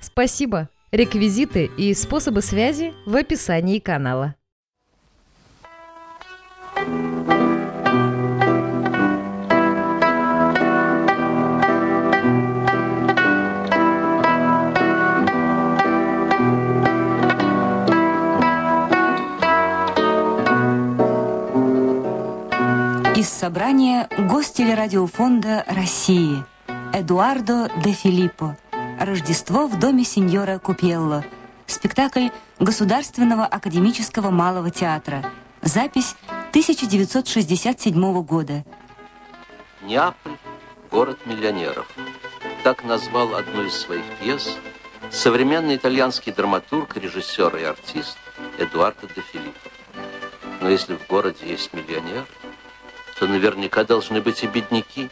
Спасибо! Реквизиты и способы связи в описании канала. Из собрания Гостелерадиофонда России Эдуардо де Филиппо «Рождество в доме сеньора Купелло» Спектакль Государственного академического малого театра Запись 1967 года Неаполь – город миллионеров. Так назвал одну из своих пьес современный итальянский драматург, режиссер и артист Эдуардо де Филиппо. Но если в городе есть миллионер, то наверняка должны быть и бедняки.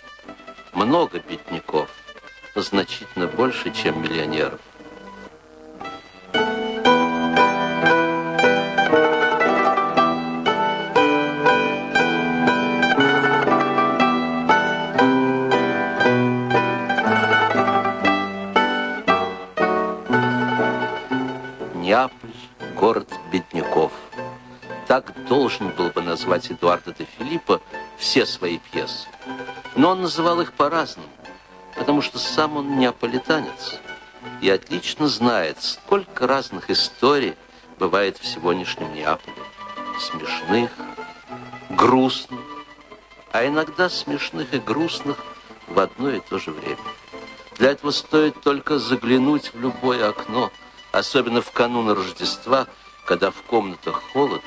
Много бедняков, значительно больше, чем миллионеров. Неаполь – город бедняков. Так должен был бы назвать Эдуардо де Филиппо все свои пьесы. Но он называл их по-разному, потому что сам он неаполитанец и отлично знает, сколько разных историй бывает в сегодняшнем Неаполе. Смешных, грустных, а иногда смешных и грустных в одно и то же время. Для этого стоит только заглянуть в любое окно, особенно в канун Рождества, когда в комнатах холодно,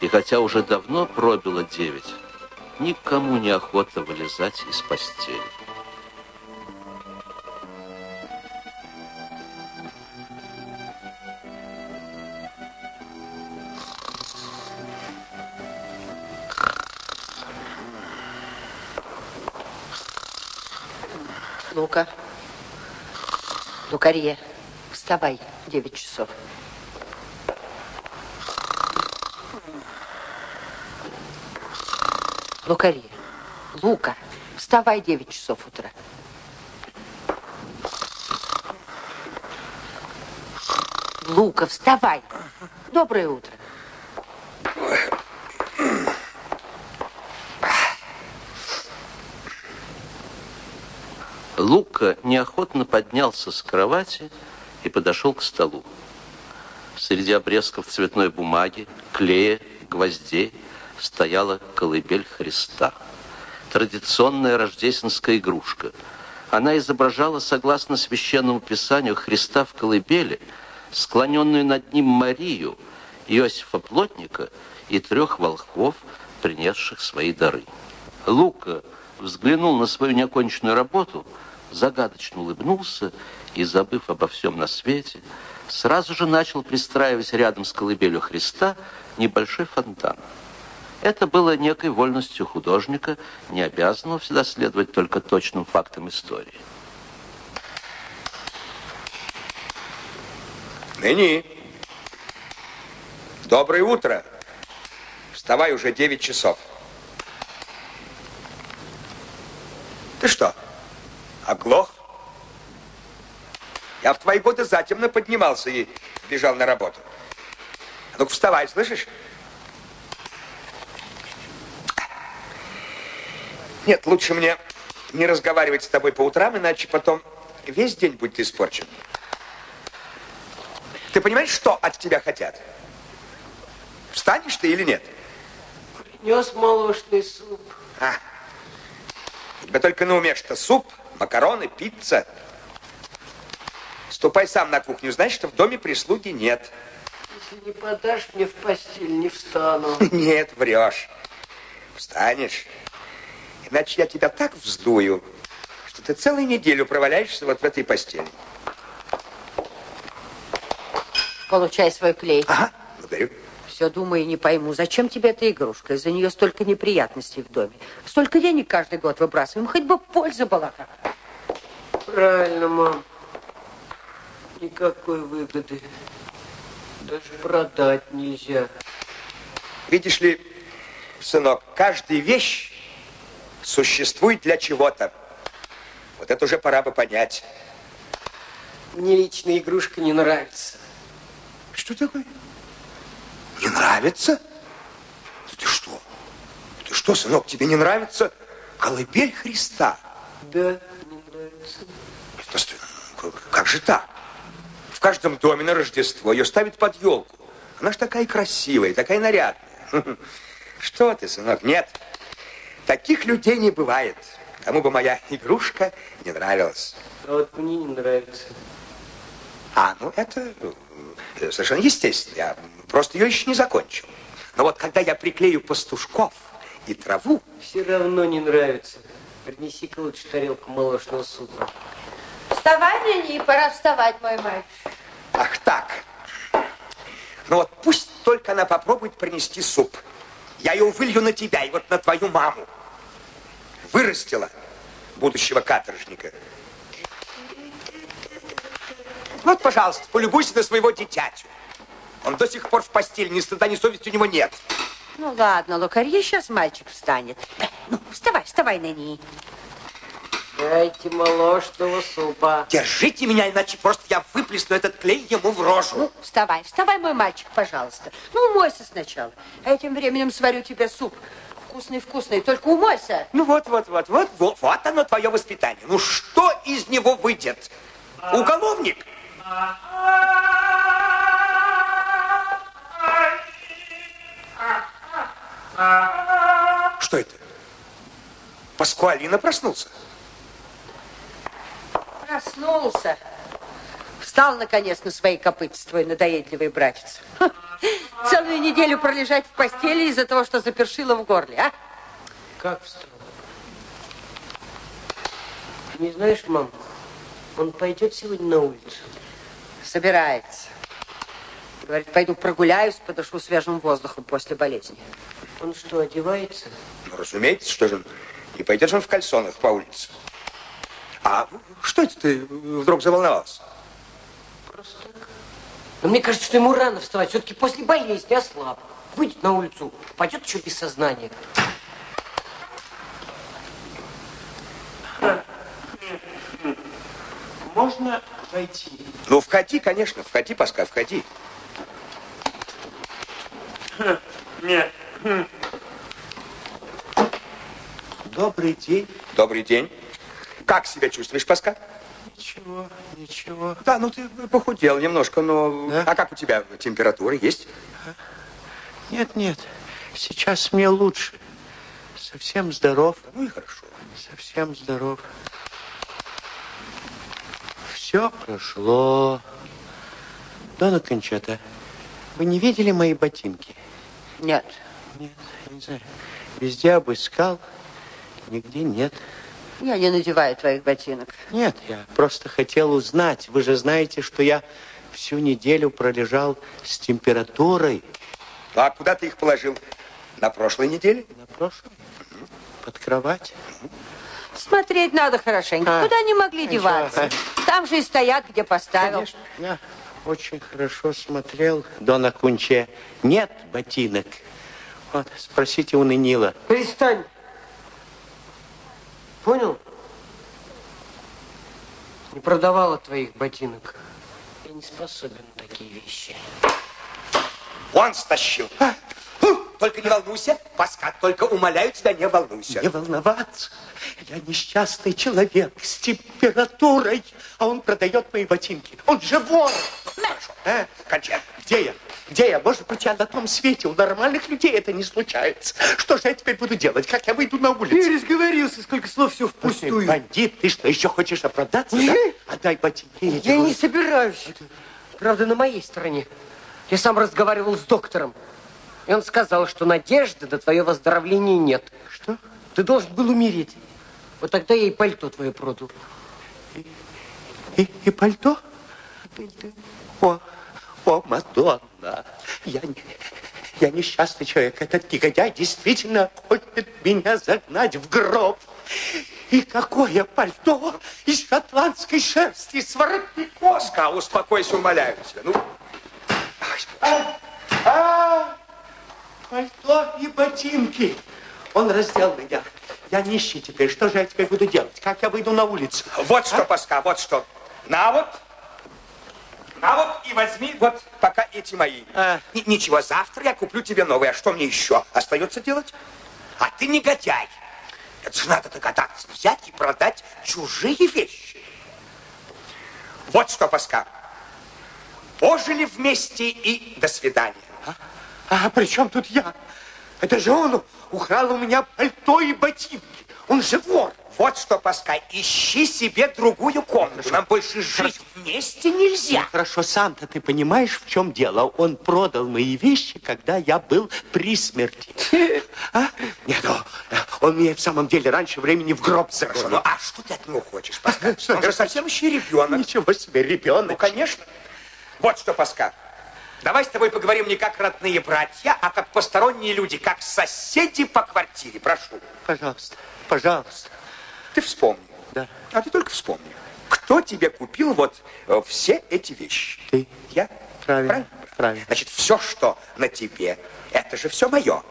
и хотя уже давно пробило девять, никому не охота вылезать из постели. Лука. Лукария, вставай, 9 часов. Лукария, Лука, вставай, 9 часов утра. Лука, вставай. Доброе утро. Лука неохотно поднялся с кровати и подошел к столу. Среди обрезков цветной бумаги, клея, гвоздей стояла колыбель Христа. Традиционная рождественская игрушка. Она изображала, согласно священному писанию, Христа в колыбели, склоненную над ним Марию, Иосифа Плотника и трех волхвов, принесших свои дары. Лука взглянул на свою неоконченную работу, загадочно улыбнулся и, забыв обо всем на свете, сразу же начал пристраивать рядом с колыбелью Христа небольшой фонтан. Это было некой вольностью художника, не обязанного всегда следовать только точным фактам истории. Ныне. Доброе утро. Вставай, уже 9 часов. Ты что, оглох? Я в твои годы затемно поднимался и бежал на работу. А ну-ка вставай, слышишь? Нет, лучше мне не разговаривать с тобой по утрам, иначе потом весь день будет испорчен. Ты понимаешь, что от тебя хотят? Встанешь ты или нет? Принес молочный суп. А, у тебя только на уме, что суп, макароны, пицца. Ступай сам на кухню, знаешь, что в доме прислуги нет. Если не подашь мне в постель, не встану. Нет, врешь. Встанешь. Иначе я тебя так вздую, что ты целую неделю проваляешься вот в этой постели. Получай свой клей. Ага, благодарю. Все думаю и не пойму, зачем тебе эта игрушка? Из-за нее столько неприятностей в доме. Столько денег каждый год выбрасываем, хоть бы польза была какая. Правильно, мам. Никакой выгоды. Даже продать нельзя. Видишь ли, сынок, каждая вещь существует для чего-то. Вот это уже пора бы понять. Мне лично игрушка не нравится. Что такое? Не нравится? Да ты что? Ты что, сынок, тебе не нравится колыбель Христа? Да, не нравится. Ну, как же так? В каждом доме на Рождество ее ставят под елку. Она ж такая красивая, такая нарядная. Что ты, сынок, нет. Таких людей не бывает. Кому бы моя игрушка не нравилась. А вот мне не нравится. А, ну это э, совершенно естественно. Я просто ее еще не закончил. Но вот когда я приклею пастушков и траву... Все равно не нравится. Принеси-ка лучше тарелку молочного супа. Вставай, Лени, пора вставать, мой мальчик. Ах так. Ну вот пусть только она попробует принести суп. Я ее вылью на тебя и вот на твою маму. Вырастила будущего каторжника. Вот, пожалуйста, полюбуйся на своего дитятю. Он до сих пор в постели, ни стыда, ни совести у него нет. Ну ладно, Лукарье, сейчас мальчик встанет. Ну, вставай, вставай, Нани. Дайте молочного супа. Держите меня, иначе просто я выплесну этот клей ему в рожу. Ну, вставай, вставай, мой мальчик, пожалуйста. Ну, умойся сначала. А я тем временем сварю тебе суп. Вкусный-вкусный, только умойся. Ну вот, вот, вот, вот, вот, вот оно твое воспитание. Ну что из него выйдет? Уголовник? Что это? Паскуалина проснулся? Проснулся. Встал, наконец, на свои копытца, твой надоедливый братец. Ха, Целую неделю пролежать в постели из-за того, что запершило в горле, а? Как встал? Не знаешь, мам, он пойдет сегодня на улицу. Собирается. Говорит, пойду прогуляюсь, подышу свежим воздухом после болезни. Он что, одевается? Ну, разумеется, что же, не пойдешь он в кальсонах по улице. А что это ты вдруг заволновался? Просто так. Но мне кажется, что ему рано вставать. Все-таки после болезни ослаб. Выйдет на улицу, пойдет еще без сознания. Можно войти? Ну, входи, конечно, входи, Паска, входи. Нет. Добрый день. Добрый день. Как себя чувствуешь, Паска? Ничего, ничего. Да, ну ты похудел немножко, но... Да? А как у тебя температура есть? Нет, нет, сейчас мне лучше. Совсем здоров, Ну и хорошо. совсем здоров. Все прошло. Дона Кончата, вы не видели мои ботинки? Нет. Нет, я не знаю. Везде обыскал, нигде нет. Я не надеваю твоих ботинок. Нет, я просто хотел узнать. Вы же знаете, что я всю неделю пролежал с температурой. Ну, а куда ты их положил? На прошлой неделе? На прошлом под кровать. Смотреть надо хорошенько. А. Куда они могли Хорошо. деваться? Там же и стоят, где поставил. Конечно, я очень хорошо смотрел, Дона Кунче. Нет ботинок. Вот, спросите у Нинила. Перестань. Понял? Не продавала твоих ботинок. Я не способен на такие вещи. Он стащил. А? Только не волнуйся, Паска, только умоляю тебя, не волнуйся. Не волноваться. Я несчастный человек с температурой, а он продает мои ботинки. Он же вор. Хорошо. А? Кончай. Где я? Где я? Может быть, я на том свете. У нормальных людей это не случается. Что же я теперь буду делать? Как я выйду на улицу? Я разговорился, сколько слов все впустую. Бандит, ты что, еще хочешь оправдаться, да? Отдай ботинки. я Я не собираюсь. Правда, на моей стороне. Я сам разговаривал с доктором. И он сказал, что надежды на твое выздоровление нет. Что? Ты должен был умереть. Вот тогда я и пальто твое продал. И, и, и пальто? О, о, Мадонна, я, не- я несчастный человек. Этот негодяй действительно хочет меня загнать в гроб. И какое пальто из шотландской шерсти с воротником. Оскар, успокойся, умоляю тебя. Ну, А, а, пальто и ботинки. Он раздел меня. Я нищий теперь. Что же я теперь буду делать? Как я выйду на улицу? вот что, Паска, вот что. На вот. На вот и возьми вот пока эти мои. А. Ни- ничего, завтра я куплю тебе новые. А что мне еще остается делать? А ты негодяй. Это же надо догадаться взять и продать чужие вещи. Вот что, Паска. Пожили вместе и до свидания. А при чем тут я? Это же он украл у меня пальто и ботинки. Он же вор. Вот что, Паска, ищи себе другую комнату. Нам больше жить вместе нельзя. Хорошо, сам-то ты понимаешь, в чем дело? Он продал мои вещи, когда я был при смерти. А? Нет, о, он меня в самом деле раньше времени в гроб Хорошо, загонил. ну а что ты от него хочешь, Паска? Что Он же совсем еще ребенок. Ничего себе, Ну, ребенок. конечно. Вот что, Паска. Давай с тобой поговорим не как родные братья, а как посторонние люди, как соседи по квартире. Прошу. Пожалуйста, пожалуйста. Ты вспомни. Да. А ты только вспомни. Кто тебе купил вот э, все эти вещи? Ты. Я? Правильно, правильно. Значит, все, что на тебе, это же все мое.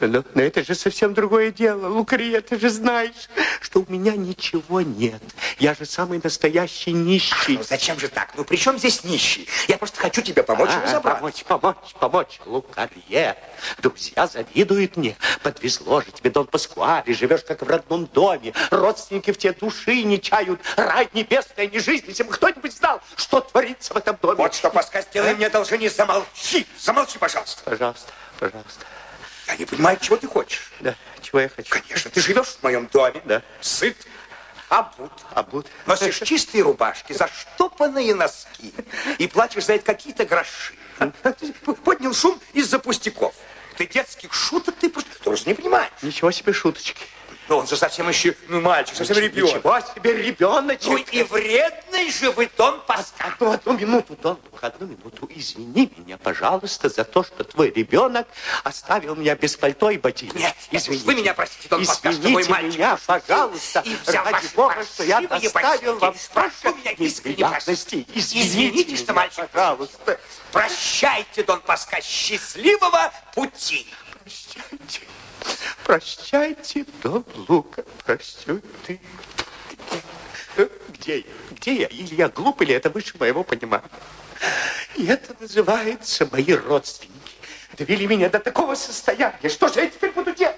Но, но это же совсем другое дело. Лукария, ты же знаешь, что у меня ничего нет. Я же самый настоящий нищий. Ну зачем же так? Ну при чем здесь нищий? Я просто хочу тебе помочь А, разобраться. помочь, помочь, помочь. Лукарье, друзья завидуют мне. Подвезло же тебе, Дон Паскуале, живешь как в родном доме. Родственники в тебе души не чают. Рай небесная, не жизнь. Если бы кто-нибудь знал, что творится в этом доме. Вот что, Паска, сделай мне одолжение, замолчи. Замолчи, пожалуйста. Пожалуйста, пожалуйста. Я не понимаю, чего ты хочешь. Да, чего я хочу? Конечно, ты живешь в моем доме. Да. Сыт, обут. Обут. Носишь чистые рубашки, заштопанные носки. И платишь за это какие-то гроши. А поднял шум из-за пустяков. Ты детских шуток ты просто тоже не понимаешь. Ничего себе шуточки. Но он же совсем еще, ну, мальчик, совсем ребенок. Ничего себе ребеночек. Ну и вредный же вы, Дон Паскаль. Одну, одну минуту, Дон одну минуту. Извини меня, пожалуйста, за то, что твой ребенок оставил меня без пальто и ботинок. Нет, извините. вы меня простите, Дон Паскаль, что мой мальчик меня, пожалуйста. И Ради Бога, что я доставил вам. Прошу меня неприятностей. Извините, Извините, что мальчик пожалуйста. Прощайте, Дон Паскаль, счастливого пути. Прощайте. Прощайте, Дон Лука, прощай ты. Где я? Где я? Или я глуп, или это выше моего понимания? И это называется мои родственники. Довели меня до такого состояния. Что же я теперь буду делать?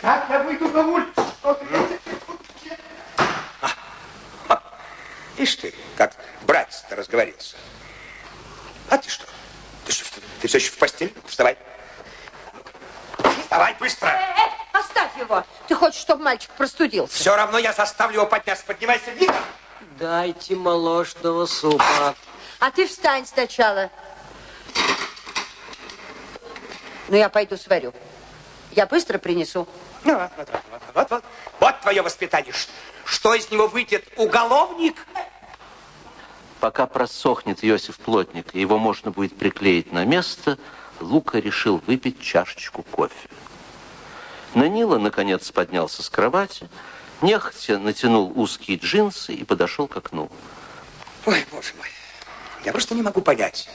Как я выйду на улицу? Что же я теперь буду делать? Ишь ты, как братец-то разговорился. А ты что? Ты что, ты все еще в постели? Вставай. Вставай быстро. Э, оставь его. Ты хочешь, чтобы мальчик простудился? Все равно я заставлю его подняться. Поднимайся, Вика. Дайте молочного супа. А ты встань сначала. Ну, я пойду сварю. Я быстро принесу. Ну, вот, вот, вот, вот, вот. Вот твое воспитание. Что из него выйдет? Уголовник? Пока просохнет Иосиф Плотник, его можно будет приклеить на место, Лука решил выпить чашечку кофе. Нанила, наконец, поднялся с кровати, нехотя натянул узкие джинсы и подошел к окну. Ой, боже мой. Я просто не могу понять.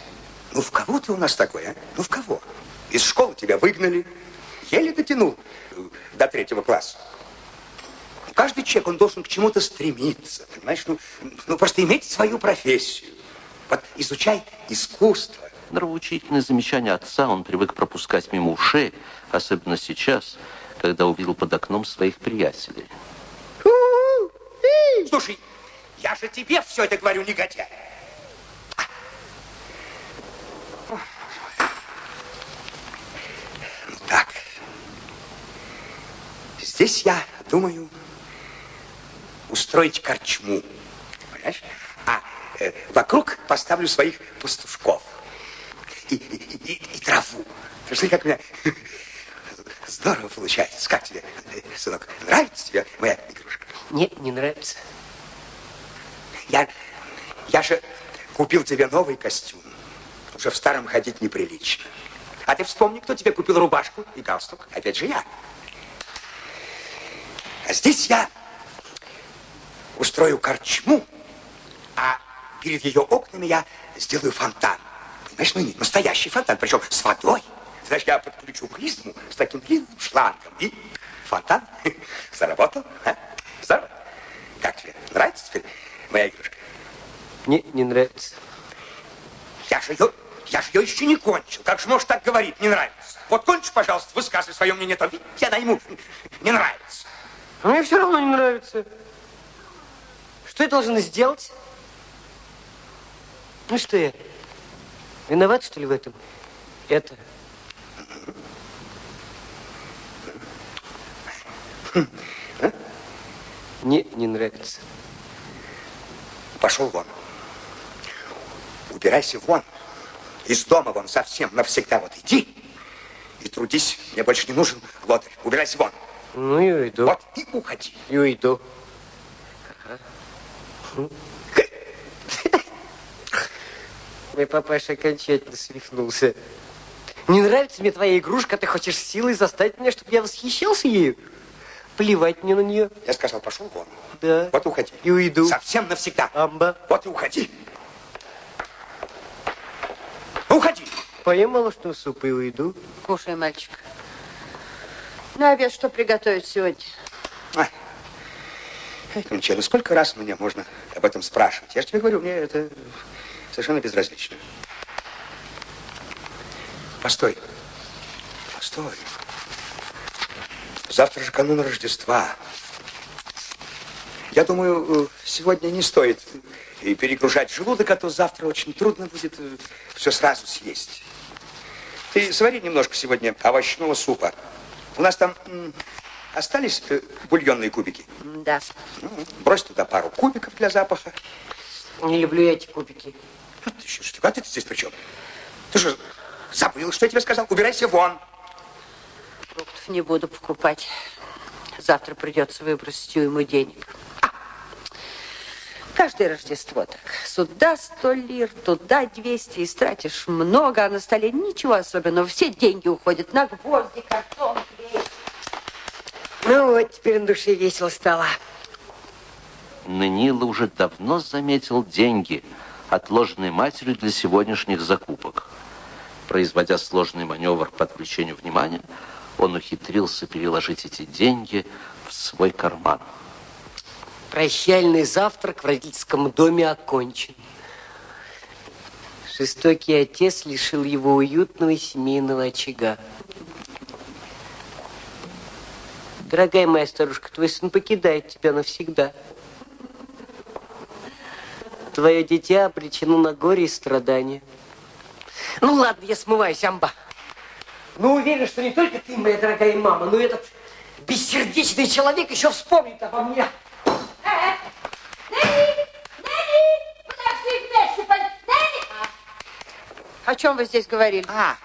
Ну, в кого ты у нас такой, а? Ну, в кого? Из школы тебя выгнали. Еле дотянул э, до третьего класса. Каждый человек, он должен к чему-то стремиться, понимаешь? Ну, ну, просто иметь свою профессию. Вот изучай искусство. Нравоучительное замечание отца он привык пропускать мимо ушей, особенно сейчас, когда увидел под окном своих приятелей. Слушай, я же тебе все это говорю, негодяй. Так. Здесь я думаю устроить корчму. Понимаешь? А э, вокруг поставлю своих пастушков. И, и- и- траву. Смотри, как у меня здорово получается. Как тебе, сынок, нравится тебе моя игрушка? Нет, не нравится. Я, я же купил тебе новый костюм. Уже в старом ходить неприлично. А ты вспомни, кто тебе купил рубашку и галстук. Опять же я. А здесь я устрою корчму, а перед ее окнами я сделаю фонтан. Понимаешь, ну не настоящий фонтан, причем с водой. Знаешь, я подключу клизму с таким длинным шлангом. И фонтан заработал. А? Здорово. Как тебе? Нравится теперь моя игрушка? Нет, не нравится. Я же ее, я же ее еще не кончил. Как же можешь так говорить? Не нравится. Вот кончишь, пожалуйста, высказывай свое мнение, то видите, она ему не нравится. А мне все равно не нравится. Что я должна сделать? Ну что я, виноват, что ли, в этом? Это. Мне не нравится. Пошел вон. Убирайся вон. Из дома вон совсем навсегда. Вот иди и трудись. Мне больше не нужен лодырь. Убирайся вон. Ну и уйду. Вот и уходи. И уйду. Мой папаша окончательно свихнулся. Не нравится мне твоя игрушка, ты хочешь силой заставить меня, чтобы я восхищался ею? Плевать мне на нее. Я сказал, пошел вон. Да. Вот уходи. И уйду. Совсем навсегда. Амба. Вот и уходи. Уходи. Поем молочного супа и уйду. Кушай, мальчик. На обед что приготовить сегодня? Ай. Конча, ну сколько раз мне можно об этом спрашивать? Я же тебе говорю, мне это совершенно безразлично. Постой. Постой. Завтра же канун Рождества. Я думаю, э, сегодня не стоит и перегружать желудок, а то завтра очень трудно будет э, все сразу съесть. Ты свари немножко сегодня овощного супа. У нас там остались э, бульонные кубики? Да. Брось туда пару кубиков для запаха. Не люблю я эти кубики. Ты еще что, а ты здесь при чем? Ты же забыл, что я тебе сказал? Убирайся вон. Фруктов не буду покупать. Завтра придется выбросить ему денег. А, Каждое Рождество так. Сюда сто лир, туда 200. Истратишь много, а на столе ничего особенного. Все деньги уходят на гвозди, картон, клей. Ну вот, теперь на душе весело стало. Нанила уже давно заметил деньги, отложенные матерью для сегодняшних закупок. Производя сложный маневр по отвлечению внимания, он ухитрился переложить эти деньги в свой карман. Прощальный завтрак в родительском доме окончен. Жестокий отец лишил его уютного семейного очага. Дорогая моя старушка, твой сын покидает тебя навсегда. Твое дитя обречено на горе и страдания. Ну ладно, я смываюсь, амба. Ну уверен, что не только ты, моя дорогая мама, но этот бессердечный человек еще вспомнит обо мне. О чем вы здесь говорили? А,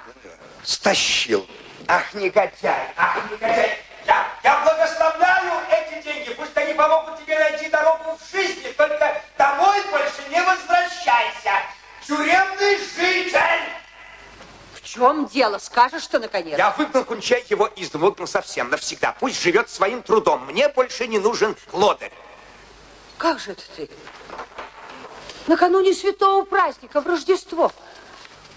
стащил. Ах, негодяй, ах, негодяй. Я, я благословляю эти деньги. Пусть они помогут тебе найти дорогу в жизни. Только домой больше не возвращайся. Тюремный житель. В чем дело? Скажешь, что наконец? Я выгнал Кунчай его из дома, выгнал совсем, навсегда. Пусть живет своим трудом. Мне больше не нужен лодырь. Как же это ты? Накануне святого праздника, в Рождество.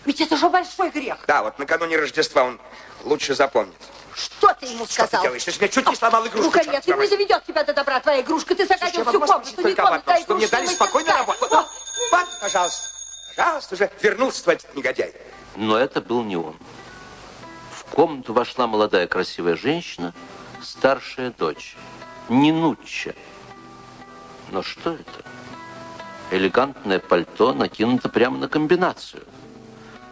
Ведь это же большой грех. Да, вот накануне Рождества он лучше запомнит. Что ты ему Что ты сказал? делаешь? Ты же мне чуть не сломал игрушку. Ну-ка черт нет, тебя не доведет тебя до добра твоя игрушка. Ты загадил всю комнату. не комната, что мне дали спокойно работать. Вот, вот, пожалуйста. Пожалуйста, уже вернулся этот негодяй. Но это был не он. В комнату вошла молодая красивая женщина, старшая дочь, Нинучча. Но что это? Элегантное пальто накинуто прямо на комбинацию.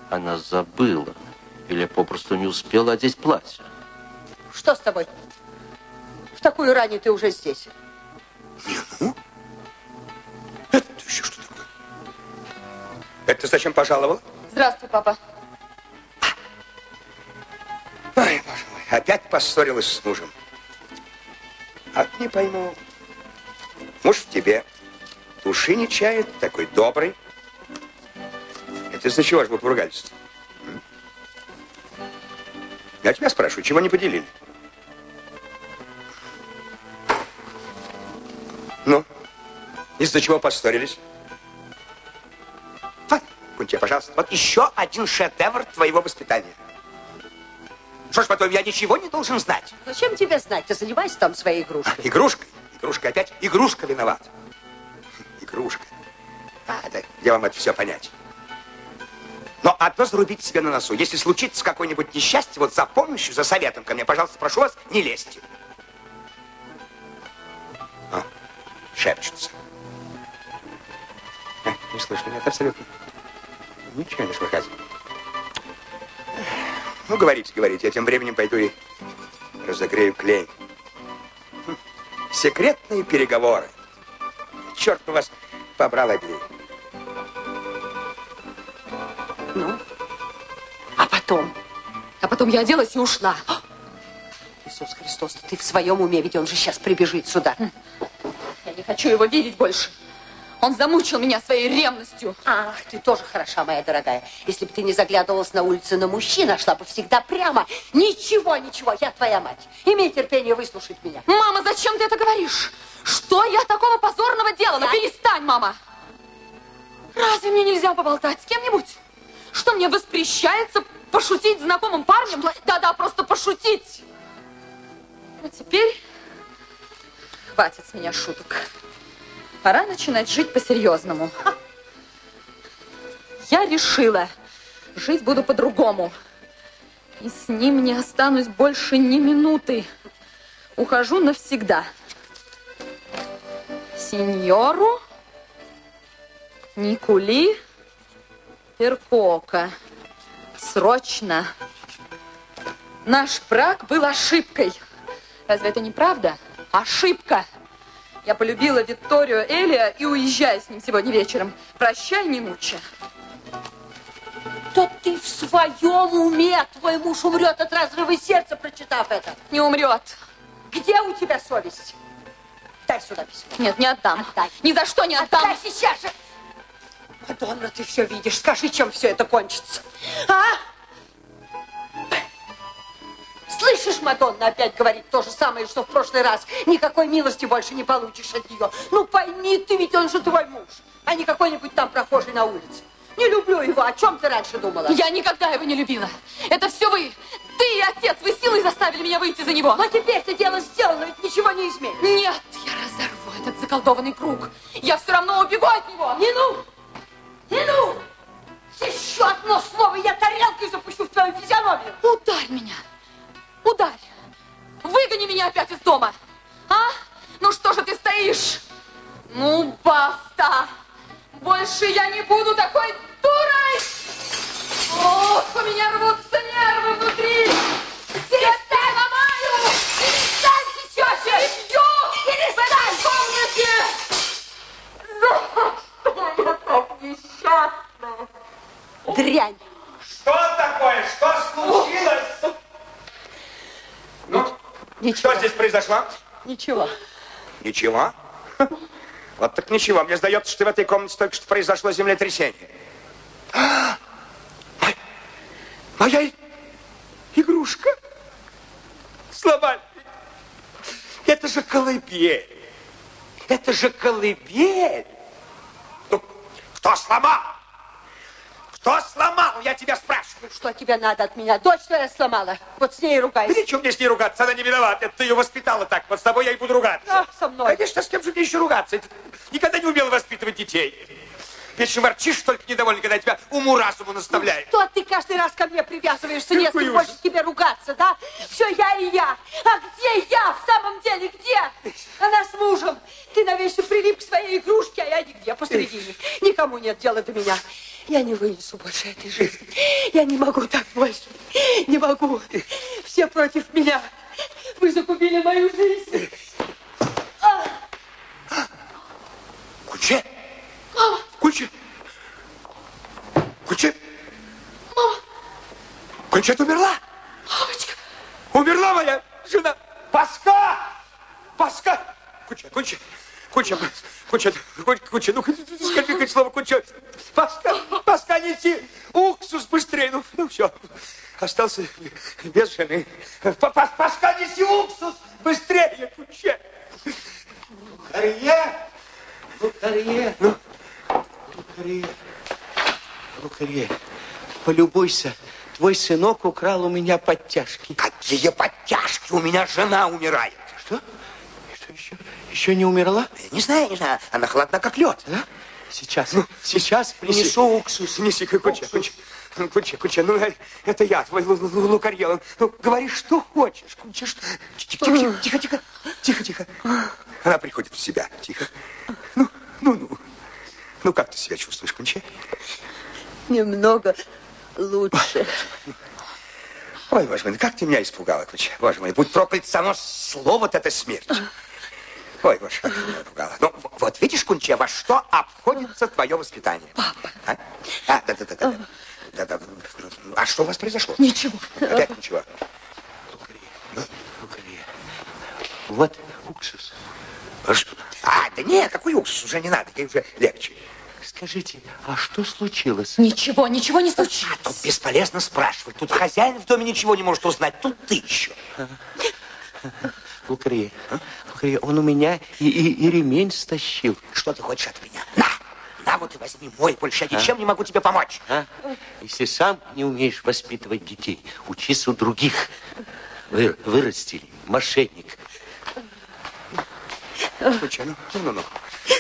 Она забыла или попросту не успела одеть платье. Что с тобой? В такую рань ты уже здесь. Это еще что такое? Это ты зачем пожаловал? Здравствуй, папа. Ой, боже мой, опять поссорилась с мужем. А не пойму, Муж в тебе. Души не чает, такой добрый. Это из-за чего же вы поругались? Я тебя спрашиваю, чего не поделили? Ну, из-за чего поссорились? Вот, Кунтия, пожалуйста, вот еще один шедевр твоего воспитания. Что ж, потом я ничего не должен знать. Зачем тебе знать? Ты занимайся там своей игрушкой. Игрушкой? Игрушка опять? Игрушка виноват. Игрушка. А, да, где вам это все понять? Но одно зарубите себе на носу. Если случится какое-нибудь несчастье, вот за помощью, за советом ко мне, пожалуйста, прошу вас, не лезьте. Шепчутся. А, не слышно, нет, абсолютно. Ничего не слыхать. Ну, говорите, говорите. Я тем временем пойду и разогрею клей. Хм, Секретные переговоры. Черт бы вас побрал обеих. Ну, а потом? А потом я оделась и ушла. Иисус Христос, ты в своем уме, ведь он же сейчас прибежит сюда. Не хочу его видеть больше. Он замучил меня своей ревностью. Ах, ты тоже хороша, моя дорогая. Если бы ты не заглядывалась на улице на мужчин, а шла бы всегда прямо. Ничего, ничего, я твоя мать. Имей терпение выслушать меня. Мама, зачем ты это говоришь? Что я такого позорного делала? Я- Перестань, мама. Разве мне нельзя поболтать с кем-нибудь? Что мне воспрещается пошутить знакомым парнем? Да-да, просто пошутить. А теперь хватит с меня шуток. Пора начинать жить по-серьезному. Я решила, жить буду по-другому. И с ним не останусь больше ни минуты. Ухожу навсегда. Сеньору Никули Перкока. Срочно. Наш брак был ошибкой. Разве это не правда? Ошибка. Я полюбила Викторию Элия и уезжаю с ним сегодня вечером. Прощай, Минуча. То ты в своем уме. Твой муж умрет от разрыва сердца, прочитав это. Не умрет. Где у тебя совесть? Дай сюда письмо. Нет, не отдам. Отдай. Ни за что не отдам. Отдай сейчас же. Мадонна, ты все видишь. Скажи, чем все это кончится. А? Слышишь, Мадонна опять говорит то же самое, что в прошлый раз. Никакой милости больше не получишь от нее. Ну пойми ты, ведь он же твой муж, а не какой-нибудь там прохожий на улице. Не люблю его. О чем ты раньше думала? Я никогда его не любила. Это все вы. Ты и отец, вы силой заставили меня выйти за него. Но теперь-то дело сделано, ведь ничего не изменит. Нет, я разорву этот заколдованный круг. Я все равно убегу от него. Не ну! Не ну! Еще одно слово, я тарелкой запущу в твою физиономию. Ударь меня. Дома. Здесь произошло? Ничего. Ничего. Вот так ничего. Мне сдается, что в этой комнате только что произошло землетрясение. А! Мо- Моя игрушка сломали. Это же колыбель. Это же колыбель. Ну, кто сломал? Кто сломал? Я тебя спрашиваю. Что тебе надо от меня? Дочь твоя сломала. Вот с ней и Да ругайся. ничего мне с ней ругаться, она не виновата. Это ты ее воспитала так. Вот с тобой я и буду ругаться. А, со мной. Конечно, с кем же мне еще ругаться? Это- Никогда не умела воспитывать детей. Вечно ворчишь, только недовольна, когда я тебя уму-разуму наставляю. Что ты каждый раз ко мне привязываешься? Нет, больше к тебе ругаться, да? Все я и я. А где я в самом деле? Где? Она с мужем. Ты навечно прилип к своей игрушке, а я нигде посередине. Никому нет дела до меня. Я не вынесу больше этой жизни. Я не могу так больше. Не могу. Все против меня. Вы загубили мою жизнь. Куче? Мама. Куче? Куче? Мама. Кучет умерла? Мамочка. Умерла моя жена. Паска! Паска! Куче, Куче, Куча, куча, куча, куча, ну скажи хоть слово, куча. Паска, Паска, неси уксус быстрее, ну, ну все. Остался без жены. Паска, неси уксус быстрее, куча. Лукарье! Лукарье! Ну, Лукарье! Лукарье, полюбуйся. Твой сынок украл у меня подтяжки. Какие подтяжки? У меня жена умирает. Что? Что еще? Еще не умерла? Не знаю, не знаю. Она холодна, как лед. Да? Сейчас, ну, сейчас принесу уксус. Неси, куча, куча. Куча, куча, ну это я, твой лукарьел. Ну, говори, что хочешь. Куча, что... Тихо, тихо, тихо, тихо, тихо, тихо. Она приходит в себя. Тихо. Ну, ну, ну. Ну, как ты себя чувствуешь, Кунча? Немного лучше. Ой, боже мой, как ты меня испугала, Куча. Боже мой, будь проклят само слово-то это смерть. Ой, боже, как меня напугала. Ну, вот видишь, Кунча, во что обходится твое воспитание? Папа. А, а да, да, да, да. Да, да. А что у вас произошло? Ничего. Опять ничего. Лукария. Вот уксус. А, да нет, какой уксус, уже не надо, ей уже легче. Скажите, а что случилось? Ничего, ничего не случилось. А тут бесполезно спрашивать. Тут хозяин в доме ничего не может узнать, тут ты еще. Лукария, а? Лукария, он у меня и, и, и ремень стащил. Что ты хочешь от меня? На, на вот и возьми мой, больше я ничем а? не могу тебе помочь. А? Если сам не умеешь воспитывать детей, учись у других. Вы, вырастили, мошенник. Ну, ну, ну, ну.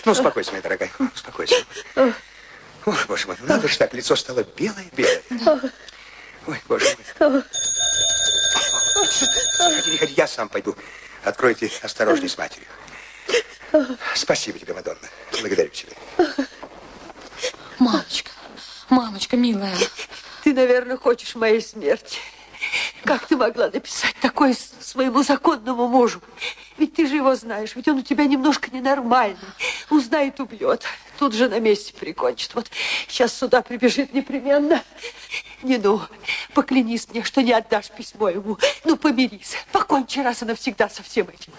Ну, успокойся, моя дорогая, успокойся. Ой, боже мой, ну надо же так, лицо стало белое-белое. Ой, боже мой. Ходи, ходи, я сам пойду. Откройте осторожней с матерью. Спасибо тебе, Мадонна. Благодарю тебя. Мамочка, мамочка, милая. Ты, наверное, хочешь моей смерти. Как ты могла написать такое своему законному мужу? Ведь ты же его знаешь, ведь он у тебя немножко ненормальный. Узнает, убьет. Тут же на месте прикончит. Вот сейчас сюда прибежит непременно. Не ну, поклянись мне, что не отдашь письмо ему. Ну, помирись. Покончи раз и навсегда со всем этим.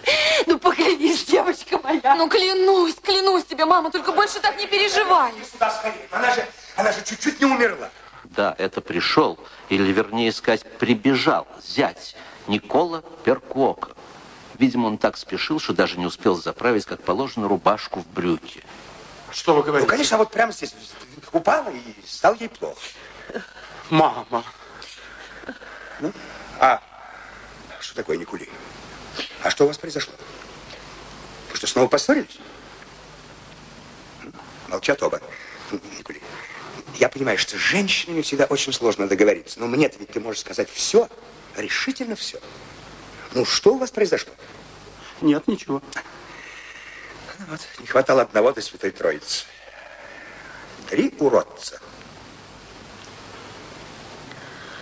Ну, поклянись, девочка моя. Ну, клянусь, клянусь тебе, мама, только больше так не переживай. Сюда скорее. Она же, она же чуть-чуть не умерла. Да, это пришел, или вернее сказать, прибежал зять Никола Перкуока. Видимо, он так спешил, что даже не успел заправить, как положено, рубашку в брюки. Что вы говорите? Ну, конечно, вот прямо здесь упала и стало ей плохо. Мама. Ну, а что такое, Никули? А что у вас произошло? Вы что, снова поссорились? Молчат оба. Никули, я понимаю, что с женщинами всегда очень сложно договориться. Но мне-то ведь ты можешь сказать все, решительно все. Ну, что у вас произошло? Нет, ничего. Вот, не хватало одного до Святой Троицы. Три уродца.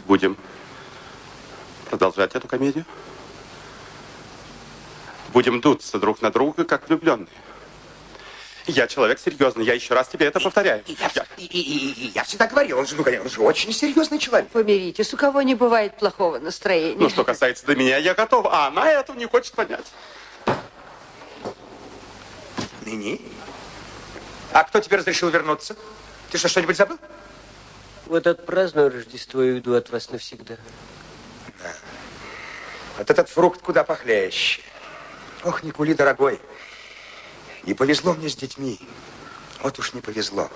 Будем продолжать эту комедию? Будем дуться друг на друга, как влюбленные. Я человек серьезный, я еще раз тебе это повторяю. И, я, и, и, и, и я всегда говорил, он же, ну, он же очень серьезный человек. Помиритесь, у кого не бывает плохого настроения. Ну, что касается до меня, я готов, а она этого не хочет понять. Ныне? А кто тебе разрешил вернуться? Ты что, что-нибудь забыл? Вот отпраздную Рождество и уйду от вас навсегда. Да. Вот этот фрукт куда похлеще. Ох, Никули, дорогой. Не повезло мне с детьми. Вот уж не повезло.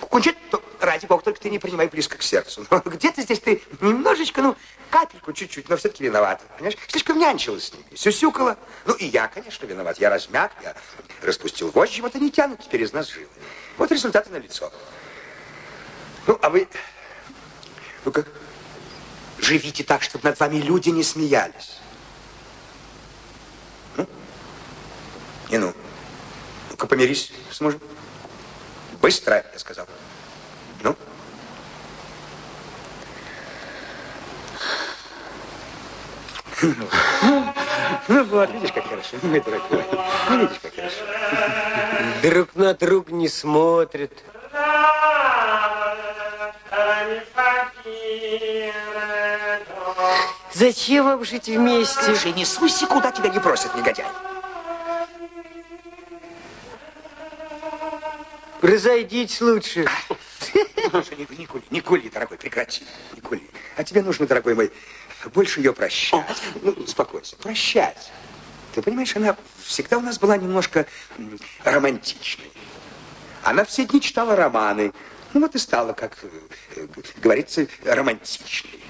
Кунчит, ради бога, только ты не принимай близко к сердцу. Но где-то здесь ты немножечко, ну, капельку чуть-чуть, но все-таки виновата. Понимаешь? Слишком нянчилась с ними, сюсюкала. Ну, и я, конечно, виноват. Я размяк, я распустил вожжи, вот они тянут теперь из нас жилы. Вот результаты на лицо. Ну, а вы, ну-ка, живите так, чтобы над вами люди не смеялись. Ну? И ну. Ну-ка, помирись с мужем. Быстро, я сказал. Ну? Ну вот, видишь, как хорошо, мой дорогой. Ну, видишь, как хорошо. Друг на друг не смотрят. Зачем вам жить вместе? Слушай, не суйся, куда тебя не просят, негодяй. Разойдитесь лучше. Слушай, не, не кули, не кули, дорогой, прекрати. Не кули. А тебе нужно, дорогой мой, больше ее прощать. Ну, успокойся, прощать. Ты понимаешь, она всегда у нас была немножко романтичной. Она все дни читала романы. Ну вот и стала, как э, говорится, романтичной.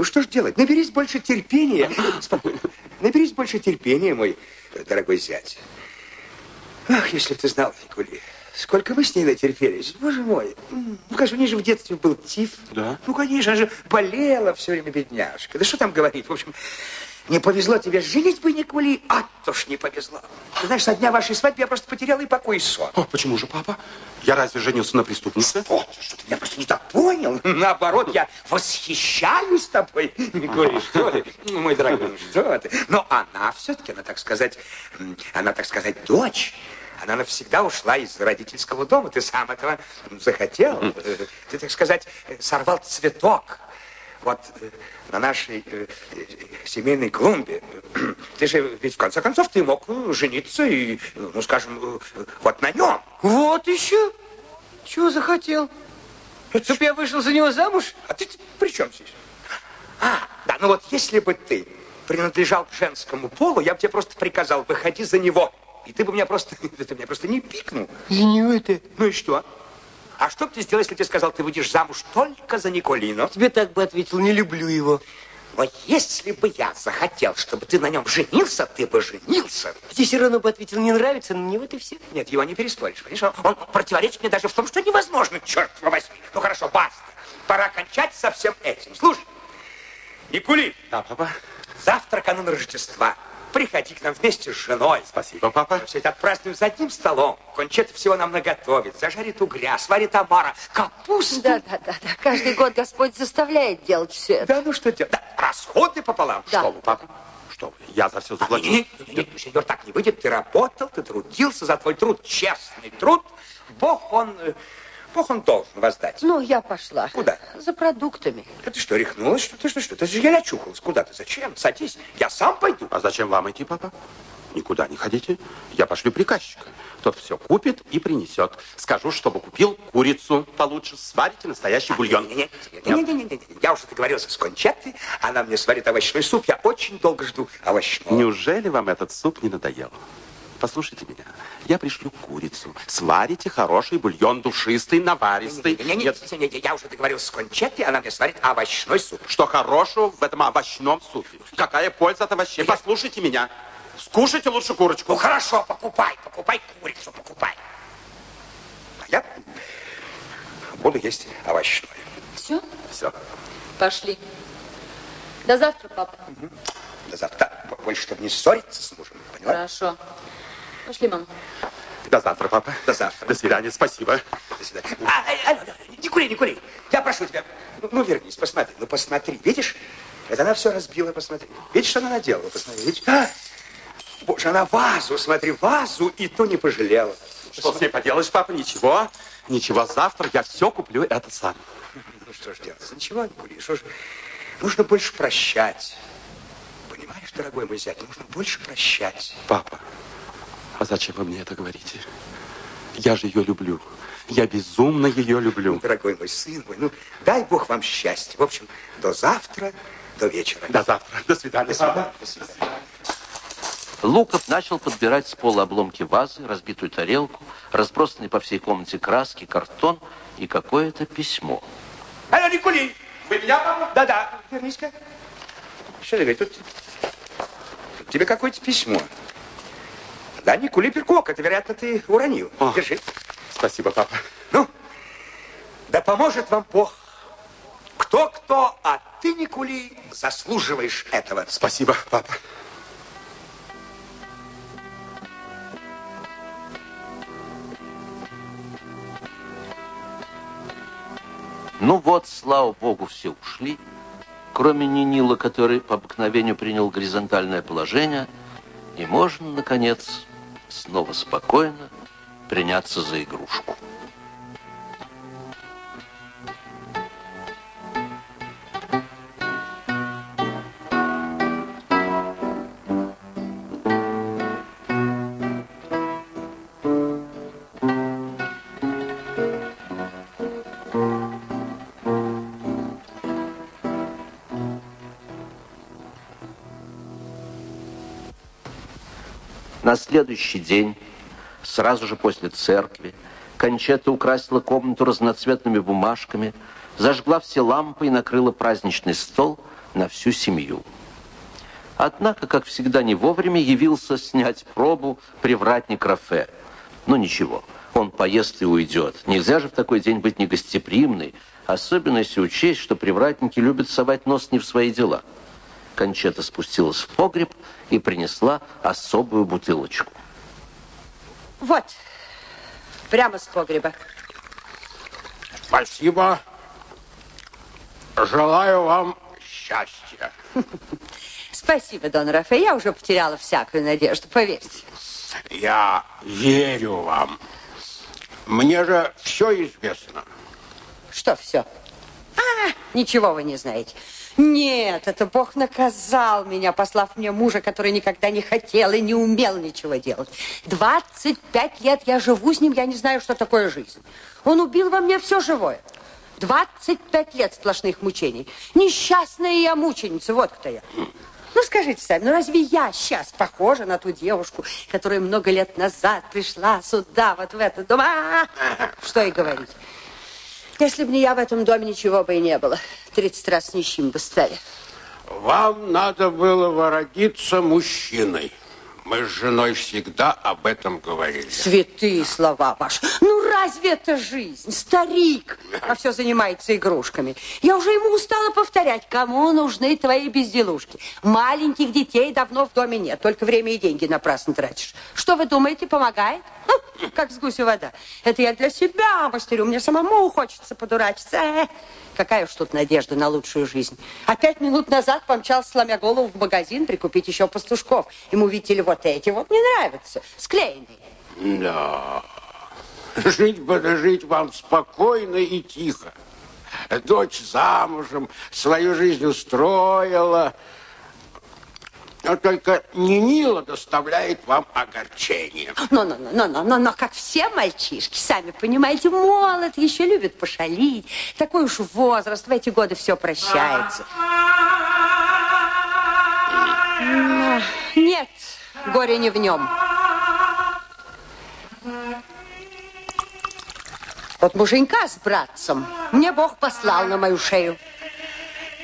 Ну что ж делать? Наберись больше терпения. Спокойно. Наберись больше терпения, мой дорогой зять. Ах, если бы ты знал, Никули, сколько мы с ней натерпелись. Боже мой, ну, конечно, у нее же в детстве был тиф. Да? Ну, конечно, она же болела все время, бедняжка. Да что там говорить? В общем, не повезло тебе женить бы, Никули, а то ж не повезло. Ты знаешь, со дня вашей свадьбы я просто потеряла и покой, и сон. О, почему же, папа? Я разве женился на преступнице? Вот, что ты меня просто не так понял. Наоборот, я восхищаюсь тобой, Николай, что ты, мой дорогой, что ты. Но она все-таки, она, так сказать, она, так сказать, дочь. Она навсегда ушла из родительского дома. Ты сам этого захотел. Ты, так сказать, сорвал цветок. Вот э, на нашей э, семейной клумбе. Ты же, ведь в конце концов, ты мог э, жениться и, ну, скажем, вот на нем. Вот еще. Чего захотел? Чтоб я вышел за него замуж? А ты при чем здесь? А, да, ну вот если бы ты принадлежал к женскому полу, я бы тебе просто приказал, выходи за него. И ты бы меня просто, ты меня просто не пикнул. За него это... Ну и что? А что бы ты сделал, если тебе сказал, ты выйдешь замуж только за Николино? Тебе так бы ответил, не люблю его. Но если бы я захотел, чтобы ты на нем женился, ты бы женился. Тебе все равно бы ответил, не нравится, но мне вот и все. Нет, его не переспоришь, понимаешь? Он противоречит мне даже в том, что невозможно, черт возьми. Ну хорошо, баста. Пора кончать со всем этим. Слушай, Никули, Да, папа. завтра канун Рождества. Приходи к нам вместе с женой. Спасибо, папа. Все это отпразднуем за одним столом. Кончета всего нам наготовит. Зажарит угря, сварит омара, капусту. Да, да, да, да. Каждый год Господь заставляет делать все это. Да, ну что делать? Да, расходы пополам. Да. Что вы, папа? Что вы? Я за все заплачу. Нет, нет, нет, сеньор, так не выйдет. Ты работал, ты трудился за твой труд. Честный труд. Бог, он... Бог, он должен воздать. Ну, я пошла. Куда? За продуктами. Да ты что, рехнулась? Что ты, что, что? Ты же я очухалась. Куда ты? Зачем? Садись. Я сам пойду. А зачем вам идти, папа? Никуда не ходите. Я пошлю приказчика. Тот все купит и принесет. Скажу, чтобы купил курицу получше. Сварите настоящий бульон. Не-не-не, я уже договорился с Кончетой, она мне сварит овощной суп, я очень долго жду овощного. Неужели вам этот суп не надоел? Послушайте меня. Я пришлю курицу. Сварите хороший бульон, душистый, наваристый. Не-не-не, я уже договорился с Кончетой, она мне сварит овощной суп. Что хорошего в этом овощном супе? Какая польза от овощей? Послушайте меня. Скушайте лучше Ну курочку. хорошо, покупай, покупай курицу, покупай. А я буду есть овощной. Все? Все. Пошли. До завтра, папа. До завтра. Больше, чтобы не ссориться с мужем, поняла? Хорошо. Пошли, мам. До завтра, папа. До завтра. До свидания. Спасибо. До свидания. А, а, а, не кури, не кури. Я прошу тебя. Ну, ну, вернись, посмотри. Ну, посмотри. Видишь? Это она все разбила, посмотри. Видишь, что она наделала? Посмотри. Видишь? А, боже, она вазу, смотри, вазу и то не пожалела. Что с ней поделаешь, папа? Ничего. Ничего. Завтра я все куплю это сам. Ну, что ж делать? Ничего не кури. Что ж, нужно больше прощать. Понимаешь, дорогой мой зять, нужно больше прощать. Папа, а зачем вы мне это говорите? Я же ее люблю. Я безумно ее люблю. Дорогой мой сын мой, ну, дай Бог вам счастья. В общем, до завтра, до вечера. До завтра. До свидания, папа. До свидания. Луков начал подбирать с пола обломки вазы, разбитую тарелку, разбросанные по всей комнате краски, картон и какое-то письмо. Алло, Никулин! Вы меня, папа? Да-да, вернись-ка. Что ты говоришь? Тут тебе какое-то письмо. Да, Никули Перкок, это, вероятно, ты уронил. О. Держи. Спасибо, папа. Ну, да поможет вам Бог. Кто-кто, а ты, Никули, заслуживаешь этого. Спасибо, папа. Ну вот, слава богу, все ушли, кроме Нинила, который по обыкновению принял горизонтальное положение, и можно, наконец, снова спокойно приняться за игрушку. На следующий день, сразу же после церкви, Кончета украсила комнату разноцветными бумажками, зажгла все лампы и накрыла праздничный стол на всю семью. Однако, как всегда, не вовремя явился снять пробу привратник Рафе. Но ничего, он поест и уйдет. Нельзя же в такой день быть негостеприимной, особенно если учесть, что привратники любят совать нос не в свои дела. Кончета спустилась в погреб и принесла особую бутылочку. Вот, прямо с погреба. Спасибо. Желаю вам счастья. Спасибо, Дон Рафе. Я уже потеряла всякую надежду, поверьте. Я верю вам. Мне же все известно. Что все? А, ничего вы не знаете. Нет, это Бог наказал меня, послав мне мужа, который никогда не хотел и не умел ничего делать. 25 лет я живу с ним, я не знаю, что такое жизнь. Он убил во мне все живое. 25 лет сплошных мучений. Несчастная я мученица, вот кто я. Ну, скажите сами, ну разве я сейчас похожа на ту девушку, которая много лет назад пришла сюда, вот в этот дом? А -а -а! Что и говорить. Если бы не я, в этом доме ничего бы и не было. Тридцать раз нищим бы стали. Вам надо было воротиться мужчиной. Мы с женой всегда об этом говорили. Святые слова ваши. Ну, разве это жизнь? Старик, а все занимается игрушками. Я уже ему устала повторять, кому нужны твои безделушки. Маленьких детей давно в доме нет, только время и деньги напрасно тратишь. Что вы думаете, помогает? Как с гусю вода. Это я для себя мастерю, мне самому хочется подурачиться. Э, какая уж тут надежда на лучшую жизнь. А пять минут назад помчался, сломя голову в магазин, прикупить еще пастушков. Ему, видите ли, вот эти вот не нравятся, склеенные. Да, жить бы жить вам спокойно и тихо. Дочь замужем, свою жизнь устроила, но только Нинила доставляет вам огорчение. Но, но, но, но, но, но, как все мальчишки, сами понимаете, молод, еще любит пошалить. Такой уж возраст, в эти годы все прощается. Но Нет, горе не в нем. Вот муженька с братцем мне Бог послал на мою шею.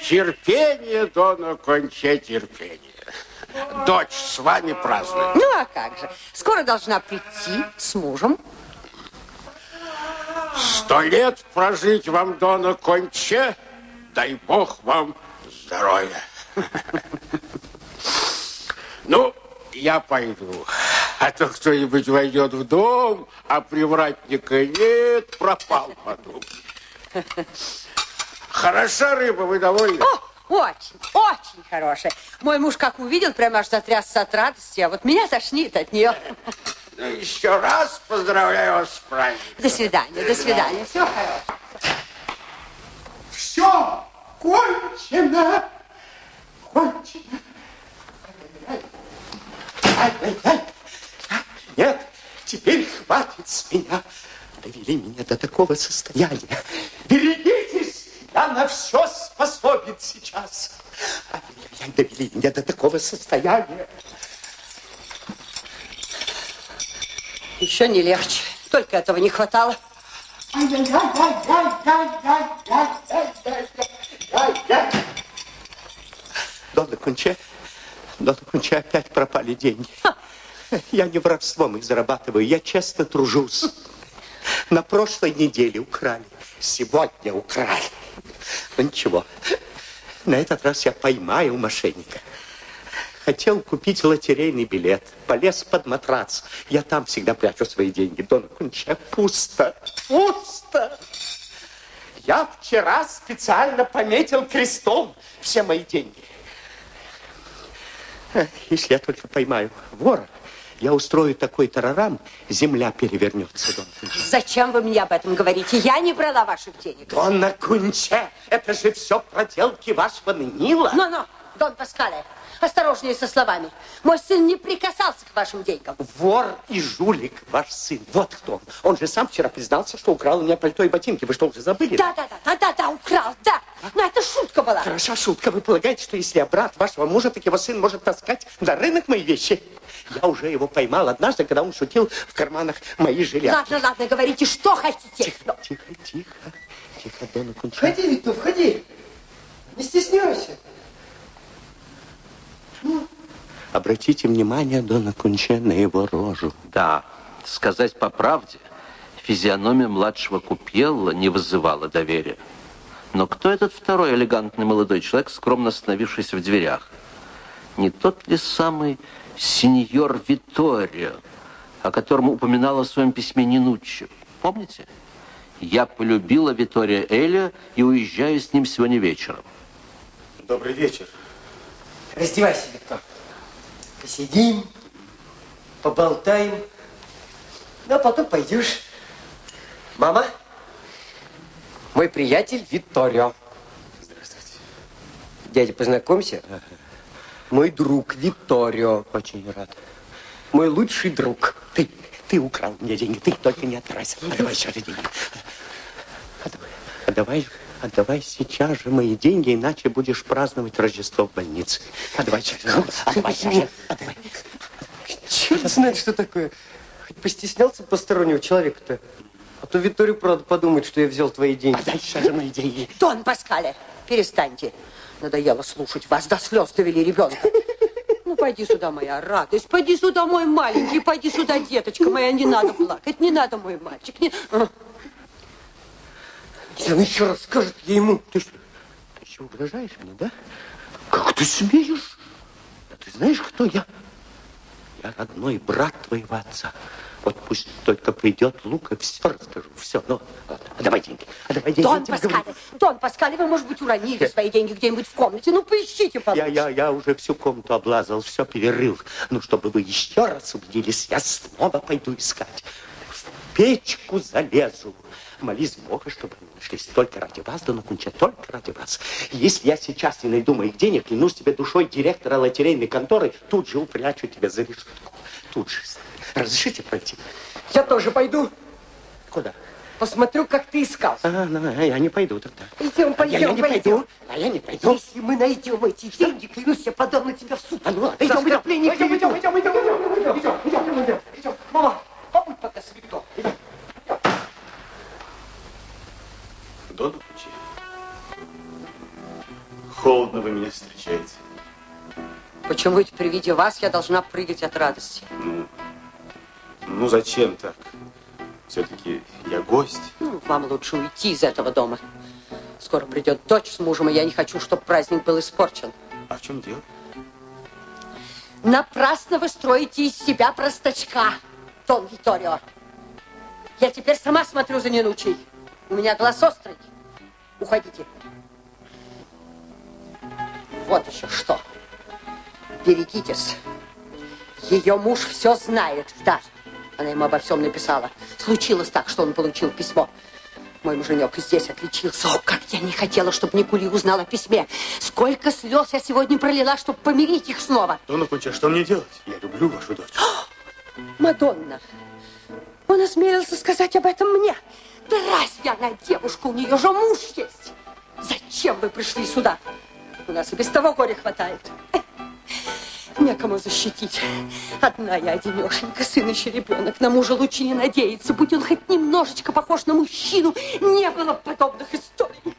Терпение, Дона Конче, терпение. Дочь с вами празднует. Ну, а как же? Скоро должна прийти с мужем. Сто лет прожить вам, Дона Конче, дай Бог вам здоровья. Ну, я пойду. А то кто-нибудь войдет в дом, а привратника нет, пропал подумай. Хороша рыба, вы довольны? О, очень, очень хорошая. Мой муж как увидел, прямо аж затрясся от радости, а вот меня тошнит от нее. Ну, еще раз поздравляю вас с праздником. До свидания, до свидания. Всего хорошего. Все кончено. Кончено. Ай-яй-яй. Нет, теперь хватит с меня. Довели меня до такого состояния. Берегитесь, я на все способен сейчас. А меня довели меня до такого состояния. Еще не легче. Только этого не хватало. Донна Кунче, Донна Кунче, опять пропали деньги. Я не воровством их зарабатываю, я честно тружусь. На прошлой неделе украли, сегодня украли. Ну ничего, на этот раз я поймаю мошенника. Хотел купить лотерейный билет, полез под матрац. Я там всегда прячу свои деньги. Дона Кунча, пусто, пусто. Я вчера специально пометил крестом все мои деньги. Если я только поймаю вора, я устрою такой тарарам, земля перевернется, Дон Кунча. Зачем вы мне об этом говорите? Я не брала ваших денег. Дона Кунча, это же все проделки вашего Нинила. Ну-ну, Дон Паскале, осторожнее со словами. Мой сын не прикасался к вашим деньгам. Вор и жулик ваш сын. Вот кто он. Он же сам вчера признался, что украл у меня пальто и ботинки. Вы что, уже забыли? Да, да, да, да, да, да, украл, да. Но это шутка была. Хороша шутка. Вы полагаете, что если я брат вашего мужа, так его сын может таскать на рынок мои вещи? Я уже его поймал однажды, когда он шутил в карманах мои жилетки. Ладно, ладно, говорите, что хотите. Тихо, тихо, тихо. Тихо, Дона. Входи, Виктор, входи. Не стесняйся. Обратите внимание, Дона Конча, на его рожу. Да, сказать по правде, физиономия младшего Купьелла не вызывала доверия. Но кто этот второй элегантный молодой человек, скромно остановившийся в дверях? Не тот ли самый сеньор Виторио, о котором упоминала в своем письме Нинуччи? Помните? Я полюбила Витория Элио и уезжаю с ним сегодня вечером. Добрый вечер. Раздевайся, Виктор. Посидим, поболтаем. Ну, а потом пойдешь. Мама, мой приятель Витторио. Здравствуйте. Дядя, познакомься. Мой друг Витторио. Очень рад. Мой лучший друг. Ты, ты украл мне деньги, ты только не отпирайся. Отдавай сейчас деньги. Отдавай, отдавай, отдавай сейчас же мои деньги, иначе будешь праздновать Рождество в больнице. Отдавай сейчас же. Отдавай сейчас же. Отдавай. Черт знает, что такое. Хоть постеснялся постороннего человека-то. А то Витторио, правда, подумает, что я взял твои деньги. Отдай сейчас же мои деньги. Дон Паскале, перестаньте. Надоело слушать вас, до слез довели ребенка. Ну, пойди сюда, моя радость, пойди сюда, мой маленький, пойди сюда, деточка моя, не надо плакать, не надо, мой мальчик, не... А, Если он еще раз скажет я ему. Ты что, ты еще угрожаешь мне, да? Как ты смеешь? Да ты знаешь, кто я? Я родной брат твоего отца. Вот пусть только придет Лука, все расскажу, все. Ну, ладно, отдавай деньги, отдавай деньги. Дон я тебе говорю. Паскале, Дон Паскале, вы, может быть, уронили свои деньги где-нибудь в комнате, ну, поищите получше. Я, я, я уже всю комнату облазал, все перерыл. Ну, чтобы вы еще раз убедились, я снова пойду искать. В печку залезу. Молись Бога, чтобы они нашлись только ради вас, Дона Кунча, только ради вас. Если я сейчас не найду моих денег, клянусь тебе душой директора лотерейной конторы, тут же упрячу тебя за решетку. Тут же. Разрешите пройти? Я тоже пойду. Куда? Посмотрю, как ты искал. А, ну, а я не пойду тогда. Идем, А я, я пойдем, не пойдем. пойду. А я не пойду. Если мы найдем эти деньги, клянусь, я подам на тебя в суд. А ну ладно, За идем, идем. Идем, приведу. идем, идем, идем, идем, идем, идем, идем, идем, идем. Мама, побудь пока с Виктором. Дона Кучи. Холодно вы меня встречаете. Почему это при виде вас я должна прыгать от радости? Ну, ну зачем так? Все-таки я гость. Ну, вам лучше уйти из этого дома. Скоро придет дочь с мужем, и я не хочу, чтобы праздник был испорчен. А в чем дело? Напрасно вы строите из себя простачка, Дон Виторио. Я теперь сама смотрю за Нинучей. У меня глаз острый. Уходите. Вот еще что. Берегитесь. Ее муж все знает. Да, она ему обо всем написала. Случилось так, что он получил письмо. Мой муженек здесь отличился. О, как я не хотела, чтобы Никули узнал о письме. Сколько слез я сегодня пролила, чтобы помирить их снова. Дона Куча, что мне делать? Я люблю вашу дочь. Мадонна, он осмелился сказать об этом мне. Разве она девушка, у нее же муж есть. Зачем вы пришли сюда? У нас и без того горя хватает. Некому защитить. Одна я одинешенька, сын еще ребенок. На мужа лучше не надеяться. Будь он хоть немножечко похож на мужчину, не было бы подобных историй.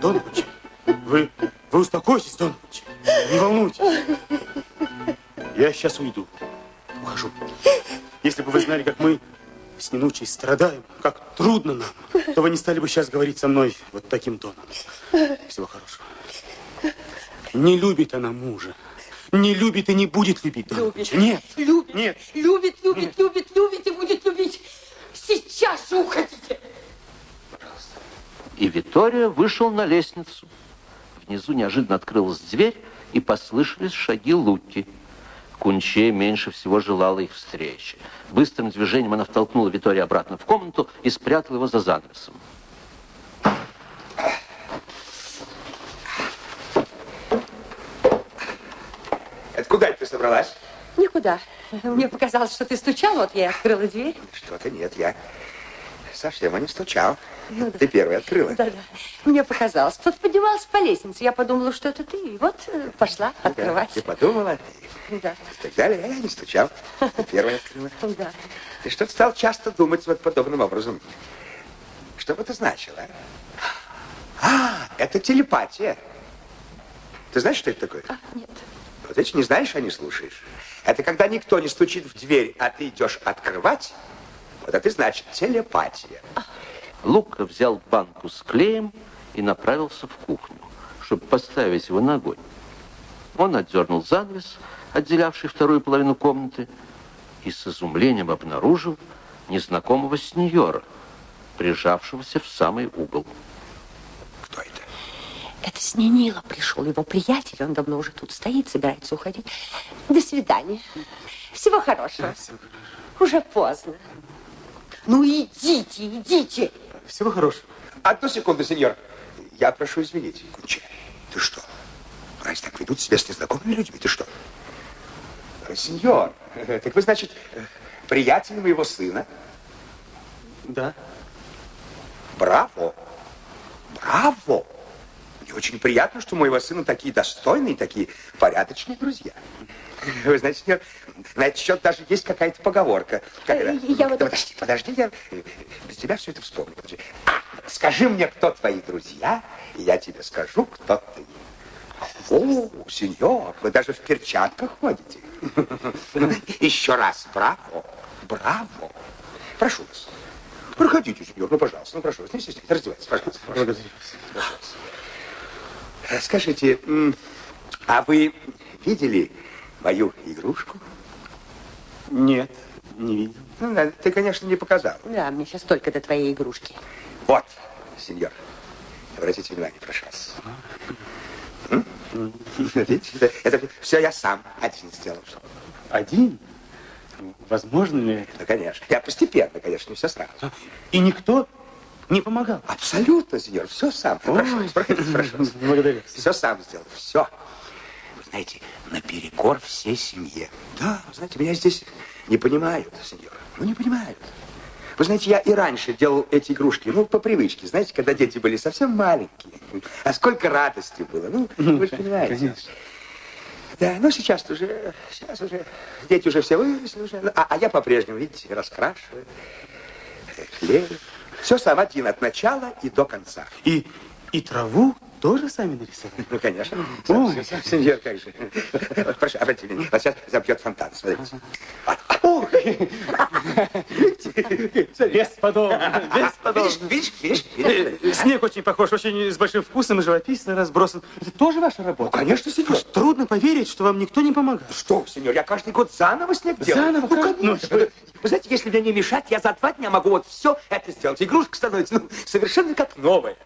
Куча, вы, вы успокойтесь, Куча. Не волнуйтесь. Я сейчас уйду. Ухожу. Если бы вы знали, как мы с Нинучей страдаем, как трудно нам, то вы не стали бы сейчас говорить со мной вот таким тоном. Всего хорошего. Не любит она мужа. Не любит и не будет любить. Любит. Нет. Любит. Нет. Любит, любит, любит, любит и будет любить. Сейчас же уходите. И Витория вышел на лестницу. Внизу неожиданно открылась дверь, и послышались шаги Луки. Кунче меньше всего желала их встречи. Быстрым движением она втолкнула Витория обратно в комнату и спрятала его за занавесом. собралась? Никуда. Мне показалось, что ты стучал, вот я и открыла дверь. Что-то нет, я совсем не стучал. Ты первый открыла. Да-да. Мне показалось. Кто-то поднимался по лестнице. Я подумала, что это ты. И вот э, пошла открывать. Ты подумала? Да. И так далее. Я не стучал. Ты первая открыла. Да. Ты что-то стал часто думать вот подобным образом. Что бы это значило? А, а это телепатия. Ты знаешь, что это такое? А, нет. Вот видишь, не знаешь, а не слушаешь. Это когда никто не стучит в дверь, а ты идешь открывать. Вот это значит телепатия. Лука взял банку с клеем и направился в кухню, чтобы поставить его на огонь. Он отдернул занавес, отделявший вторую половину комнаты, и с изумлением обнаружил незнакомого сеньора, прижавшегося в самый угол. Кто это? Это с Нинила пришел, его приятель. Он давно уже тут стоит, собирается уходить. До свидания. Всего хорошего. Уже поздно. Ну, идите, идите. Всего хорошего. Одну секунду, сеньор. Я прошу извинить. Кунча, ты что? Разве так ведут себя с незнакомыми людьми? Ты что? Э, Сеньор, э, так вы, значит, э, приятель моего сына? Да. Браво! Браво! Мне очень приятно, что у моего сына такие достойные, такие порядочные друзья. Вы знаете, сеньор, на этот счет даже есть какая-то поговорка. Когда... Я вот- Подожди, подожди, я без тебя все это вспомню. Подожди. А, скажи мне, кто твои друзья, и я тебе скажу, кто ты. О, сеньор, вы даже в перчатках ходите. Еще раз, браво, браво. Прошу вас. Проходите, сеньор, ну, пожалуйста, ну, прошу вас, не стесняйтесь, раздевайтесь, пожалуйста. Благодарю вас. Э, Скажите, а вы видели мою игрушку? Нет, не видел. Ну, да, ты, конечно, не показал. Да, мне сейчас только до твоей игрушки. Вот, сеньор, обратите внимание, прошу вас. М? Видите, это, все я сам один сделал. Один? Возможно ли? Ну, конечно. Я постепенно, конечно, не все сразу. И никто не помогал? Абсолютно, сеньор, все сам. Прошу вас, проходите, прошу вас. Благодарю. Все сам сделал, все. Вы знаете, наперекор всей семье. Да, вы знаете, меня здесь не понимают, сеньор. Ну, не понимают. Вы знаете, я и раньше делал эти игрушки, ну, по привычке, знаете, когда дети были совсем маленькие. А сколько радости было, ну, вы же понимаете. Конечно. Да, ну, сейчас уже, сейчас уже, дети уже все выросли уже, ну, а, а я по-прежнему, видите, раскрашиваю, клею. Все сам один, от начала и до конца. И, и траву тоже сами нарисовали? Ну, конечно. Ой. Сам, сеньор, как же. Прошу, обратите внимание. Вот сейчас забьет фонтан, смотрите. Вот. Бесподобно, бесподобно. Видишь, видишь, видишь, видишь? Снег очень похож, очень с большим вкусом и живописно разбросан. Это тоже ваша работа? Ну, конечно, сеньор. Трудно поверить, что вам никто не помогал. Что, вы, сеньор, я каждый год заново снег делаю. Заново? Ну, Как? конечно. Ну, Вы, вы знаете, если мне не мешать, я за два дня могу вот все это сделать. Игрушка становится ну, совершенно как новая.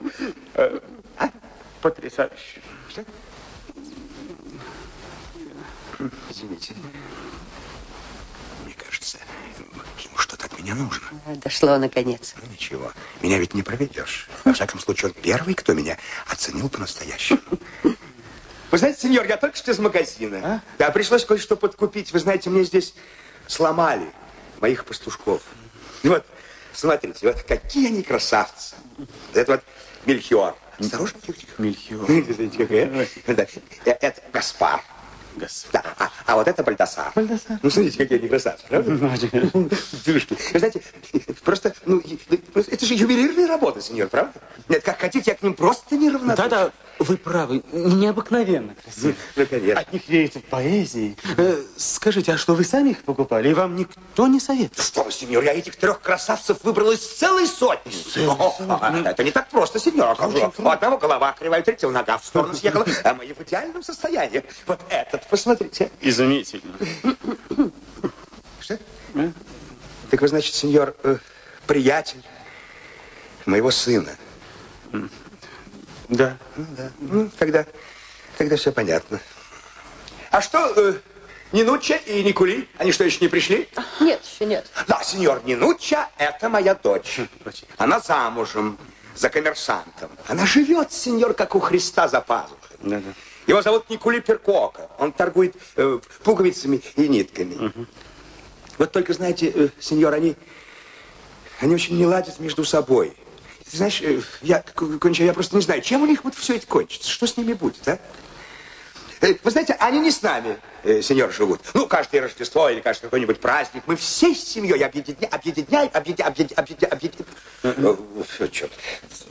Потрясающе. Что? Извините. Мне кажется, ему что-то от меня нужно. Дошло наконец. Ну, ничего, меня ведь не проведешь. Во всяком случае, он первый, кто меня оценил по-настоящему. Вы знаете, сеньор, я только что из магазина. Да, пришлось кое-что подкупить. Вы знаете, мне здесь сломали моих пастушков. И вот, смотрите, вот какие они красавцы. Это вот Мельхиор. Осторожно. Мельхиор. Какая. Э, Это Гаспар. Господи. Да, а, а вот это Бальдасар. Бальдасар. Ну, смотрите, какие они красавцы, правда? Вы знаете, просто, ну, это же ювелирная работа, сеньор, правда? Нет, как хотите, я к ним просто неравнодушен. Да-да, вы правы, необыкновенно красиво. Ну, конечно. От них веет поэзией. Э, скажите, а что вы сами их покупали, и вам никто не советовал? Что вы, сеньор, я этих трех красавцев выбрал из целой сотни. О, Это не так просто, сеньор. А? У одного голова кривая, третьего нога в сторону съехала, а мы в идеальном состоянии. Вот этот, посмотрите. Изумительно. Что? Так вы, значит, сеньор, э, приятель моего сына. Да. Ну, да. Ну, тогда, тогда все понятно. А что, э, Нинучча и Никули, они что, еще не пришли? Нет, еще нет. Да, сеньор, Нинучча – это моя дочь. Очень. Она замужем за коммерсантом. Она живет, сеньор, как у Христа за пазухой. Да-да. Его зовут Никули Перкока. Он торгует э, пуговицами и нитками. Вот только, знаете, э, сеньор, они, они очень не ладят между собой. Ты знаешь, э, я, конча, я просто не знаю, чем у них вот все это кончится. Что с ними будет, а? Э, Вы знаете, они не с нами, э, сеньор, живут. Ну, каждое Рождество или каждый какой-нибудь праздник. Мы всей семьей объединяем, объединяем, объединяем, объединяем, объединяем. Ну, черт.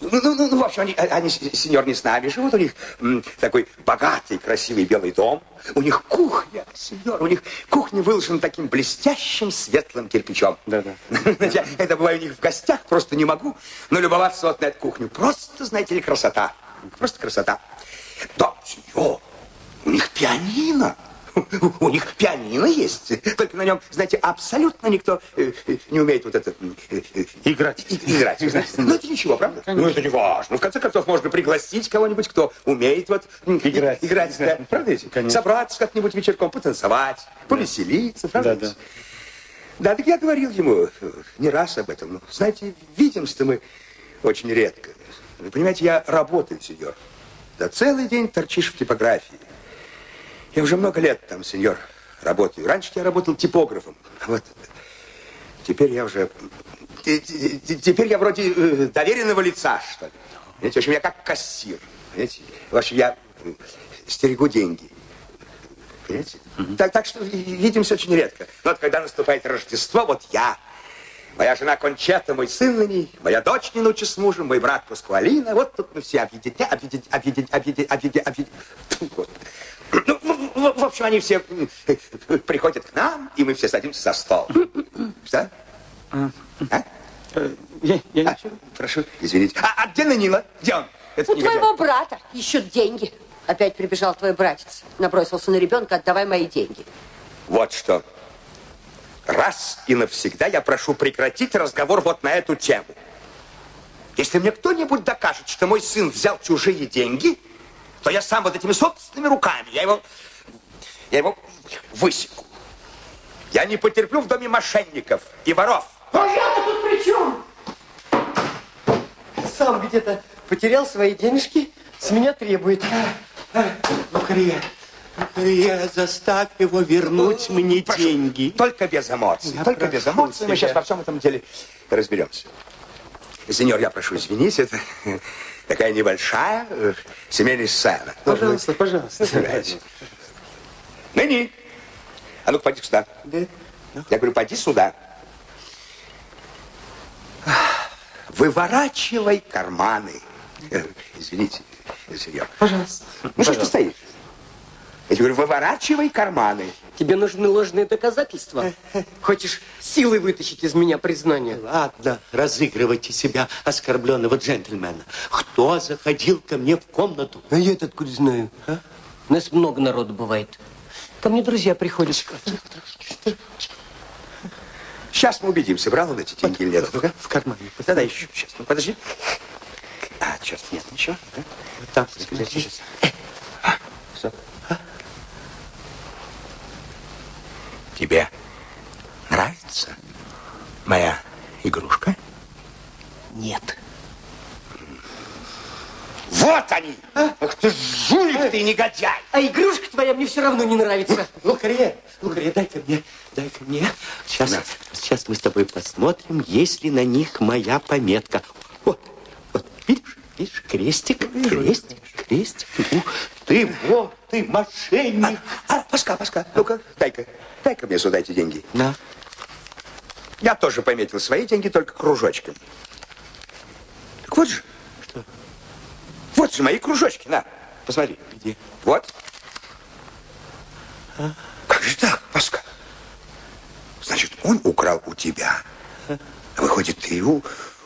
Ну, ну, ну, в общем, они, они, с- сеньор, не с нами живут. У них м, такой богатый, красивый белый дом. У них кухня, сеньор, у них кухня выложена таким блестящим светлым кирпичом. Да-да. Я, это бываю у них в гостях, просто не могу. Но любоваться вот на эту кухню. Просто, знаете ли, красота. Просто красота. Да, сеньор, у них пианино. У них пианино есть. Только на нем, знаете, абсолютно никто э, э, не умеет вот это... э, Играть. и- Играть. Ну, это ничего, правда? Ну, это не важно. В конце концов, можно пригласить кого-нибудь, кто умеет вот... Играть. Играть, да. Правда ведь? Конечно. Собраться как-нибудь вечерком, потанцевать, повеселиться, правда Да, ведь? Да, так я говорил ему не раз об этом. Ну, знаете, видимся мы очень редко. Вы понимаете, я работаю, сеньор. Да целый день торчишь в типографии. Я уже много лет там, сеньор, работаю. Раньше я работал типографом. Вот. Теперь я уже... те- те- те- Теперь я вроде э, доверенного лица, что ли. Знаете, в общем, я как кассир. Понимаете? В общем, я э, стерегу деньги. Понимаете? Так, так что ви- видимся очень редко. Но вот когда наступает Рождество, вот я, моя жена Кончета, мой сын на ней, моя дочь Нинуча с мужем, мой брат Паскуалина, вот тут мы все объединя, объединя, объединя, объединя, объединя, объединя. Ну, в, общем, они все э, приходят к нам, и мы все садимся за стол. Что? А? Я, я А, ничего. прошу, извините. А, а где Нанила? Где он? Этот У негодяй? твоего брата ищут деньги. Опять прибежал твой братец. Набросился на ребенка, отдавай мои деньги. Вот что. Раз и навсегда я прошу прекратить разговор вот на эту тему. Если мне кто-нибудь докажет, что мой сын взял чужие деньги, то я сам вот этими собственными руками, я его, я его высеку. Я не потерплю в доме мошенников и воров. А я-то тут при чем? Сам где-то потерял свои денежки, с меня требует. Лукария, Лукария, заставь его вернуть мне Прошу, деньги. Только без эмоций. Я только без эмоций. Мы тебя. сейчас во всем этом деле разберемся. Сеньор, я прошу извинить, это такая небольшая э, семейная сцена. Пожалуйста, пожалуйста. Представляете? Ныни, а ну-ка, поди сюда. Я говорю, поди сюда. Выворачивай карманы. Э, Извините, сеньор. Пожалуйста. Ну что ж ты стоишь? Я тебе говорю, выворачивай карманы. Тебе нужны ложные доказательства? Хочешь силой вытащить из меня признание? Ладно, разыгрывайте себя оскорбленного джентльмена. Кто заходил ко мне в комнату? А я это откуда знаю? а? У нас много народу бывает. Ко мне друзья приходят. Сейчас мы убедимся, брал он эти деньги или нет. Ну-ка. В кармане. Да-да, еще. Сейчас, ну подожди. А, черт, нет, ничего. да? Вот там, Сейчас, сейчас. Что? Тебе нравится моя игрушка? Нет. Вот они! Ах ты жулик ты, негодяй! А игрушка твоя мне все равно не нравится. Лукария, Лукария, дай-ка мне, дай-ка мне. Сейчас, На. сейчас мы с тобой посмотрим, есть ли на них моя пометка. Вот, вот, видишь, видишь, крестик, крестик, крестик. Ух ты, вот, ты мошенник. А, Пашка, Пашка, ну-ка, дай-ка, дай-ка мне сюда эти деньги. На, Я тоже пометил свои деньги, только кружочком. Так вот же. Вот же мои кружочки, на, посмотри. Где? Вот. Как же так, Пашка? Значит, он украл у тебя. Выходит, ты у-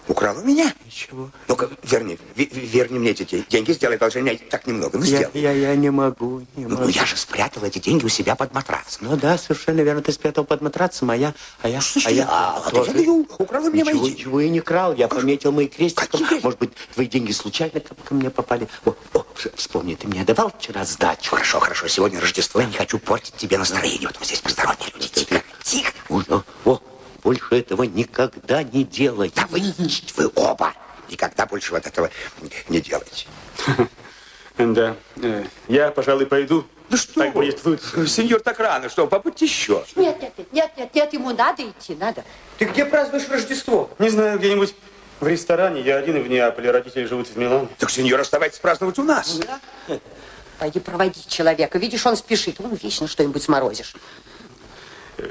украл у меня. Ничего. Ну-ка, верни, ве- ве- верни мне эти де- деньги, сделай одолжение, так немного, ну Я, сделай. я, я не могу, не Ну, могу. я же спрятал эти деньги у себя под матрас. Ну да, совершенно верно. Ты спрятал под матрасом, а я... А я, Слушай, а я а, а тоже. я украл у меня мои ничего, деньги. ничего я не крал. Я пометил мои крестиком. Какие? Может быть, твои деньги случайно ко, ко мне попали. О, о, вспомни, ты мне давал вчера сдачу. Хорошо, хорошо, сегодня Рождество, я не хочу портить тебе настроение. Вот мы здесь посторонние люди. Тихо, тихо. О, о, больше этого никогда не делай. Да вы, вы оба никогда больше вот этого не делайте. Да. Э, я, пожалуй, пойду. Ну что Так будет лучше. Сеньор, так рано. Что, побудьте еще. Нет, нет, нет, нет, нет, нет, ему надо идти, надо. Ты где празднуешь Рождество? Не знаю, где-нибудь в ресторане. Я один в Неаполе, родители живут в Милане. Так, сеньор, оставайтесь праздновать у нас. Пойди проводи человека. Видишь, он спешит. Он вечно что-нибудь сморозишь.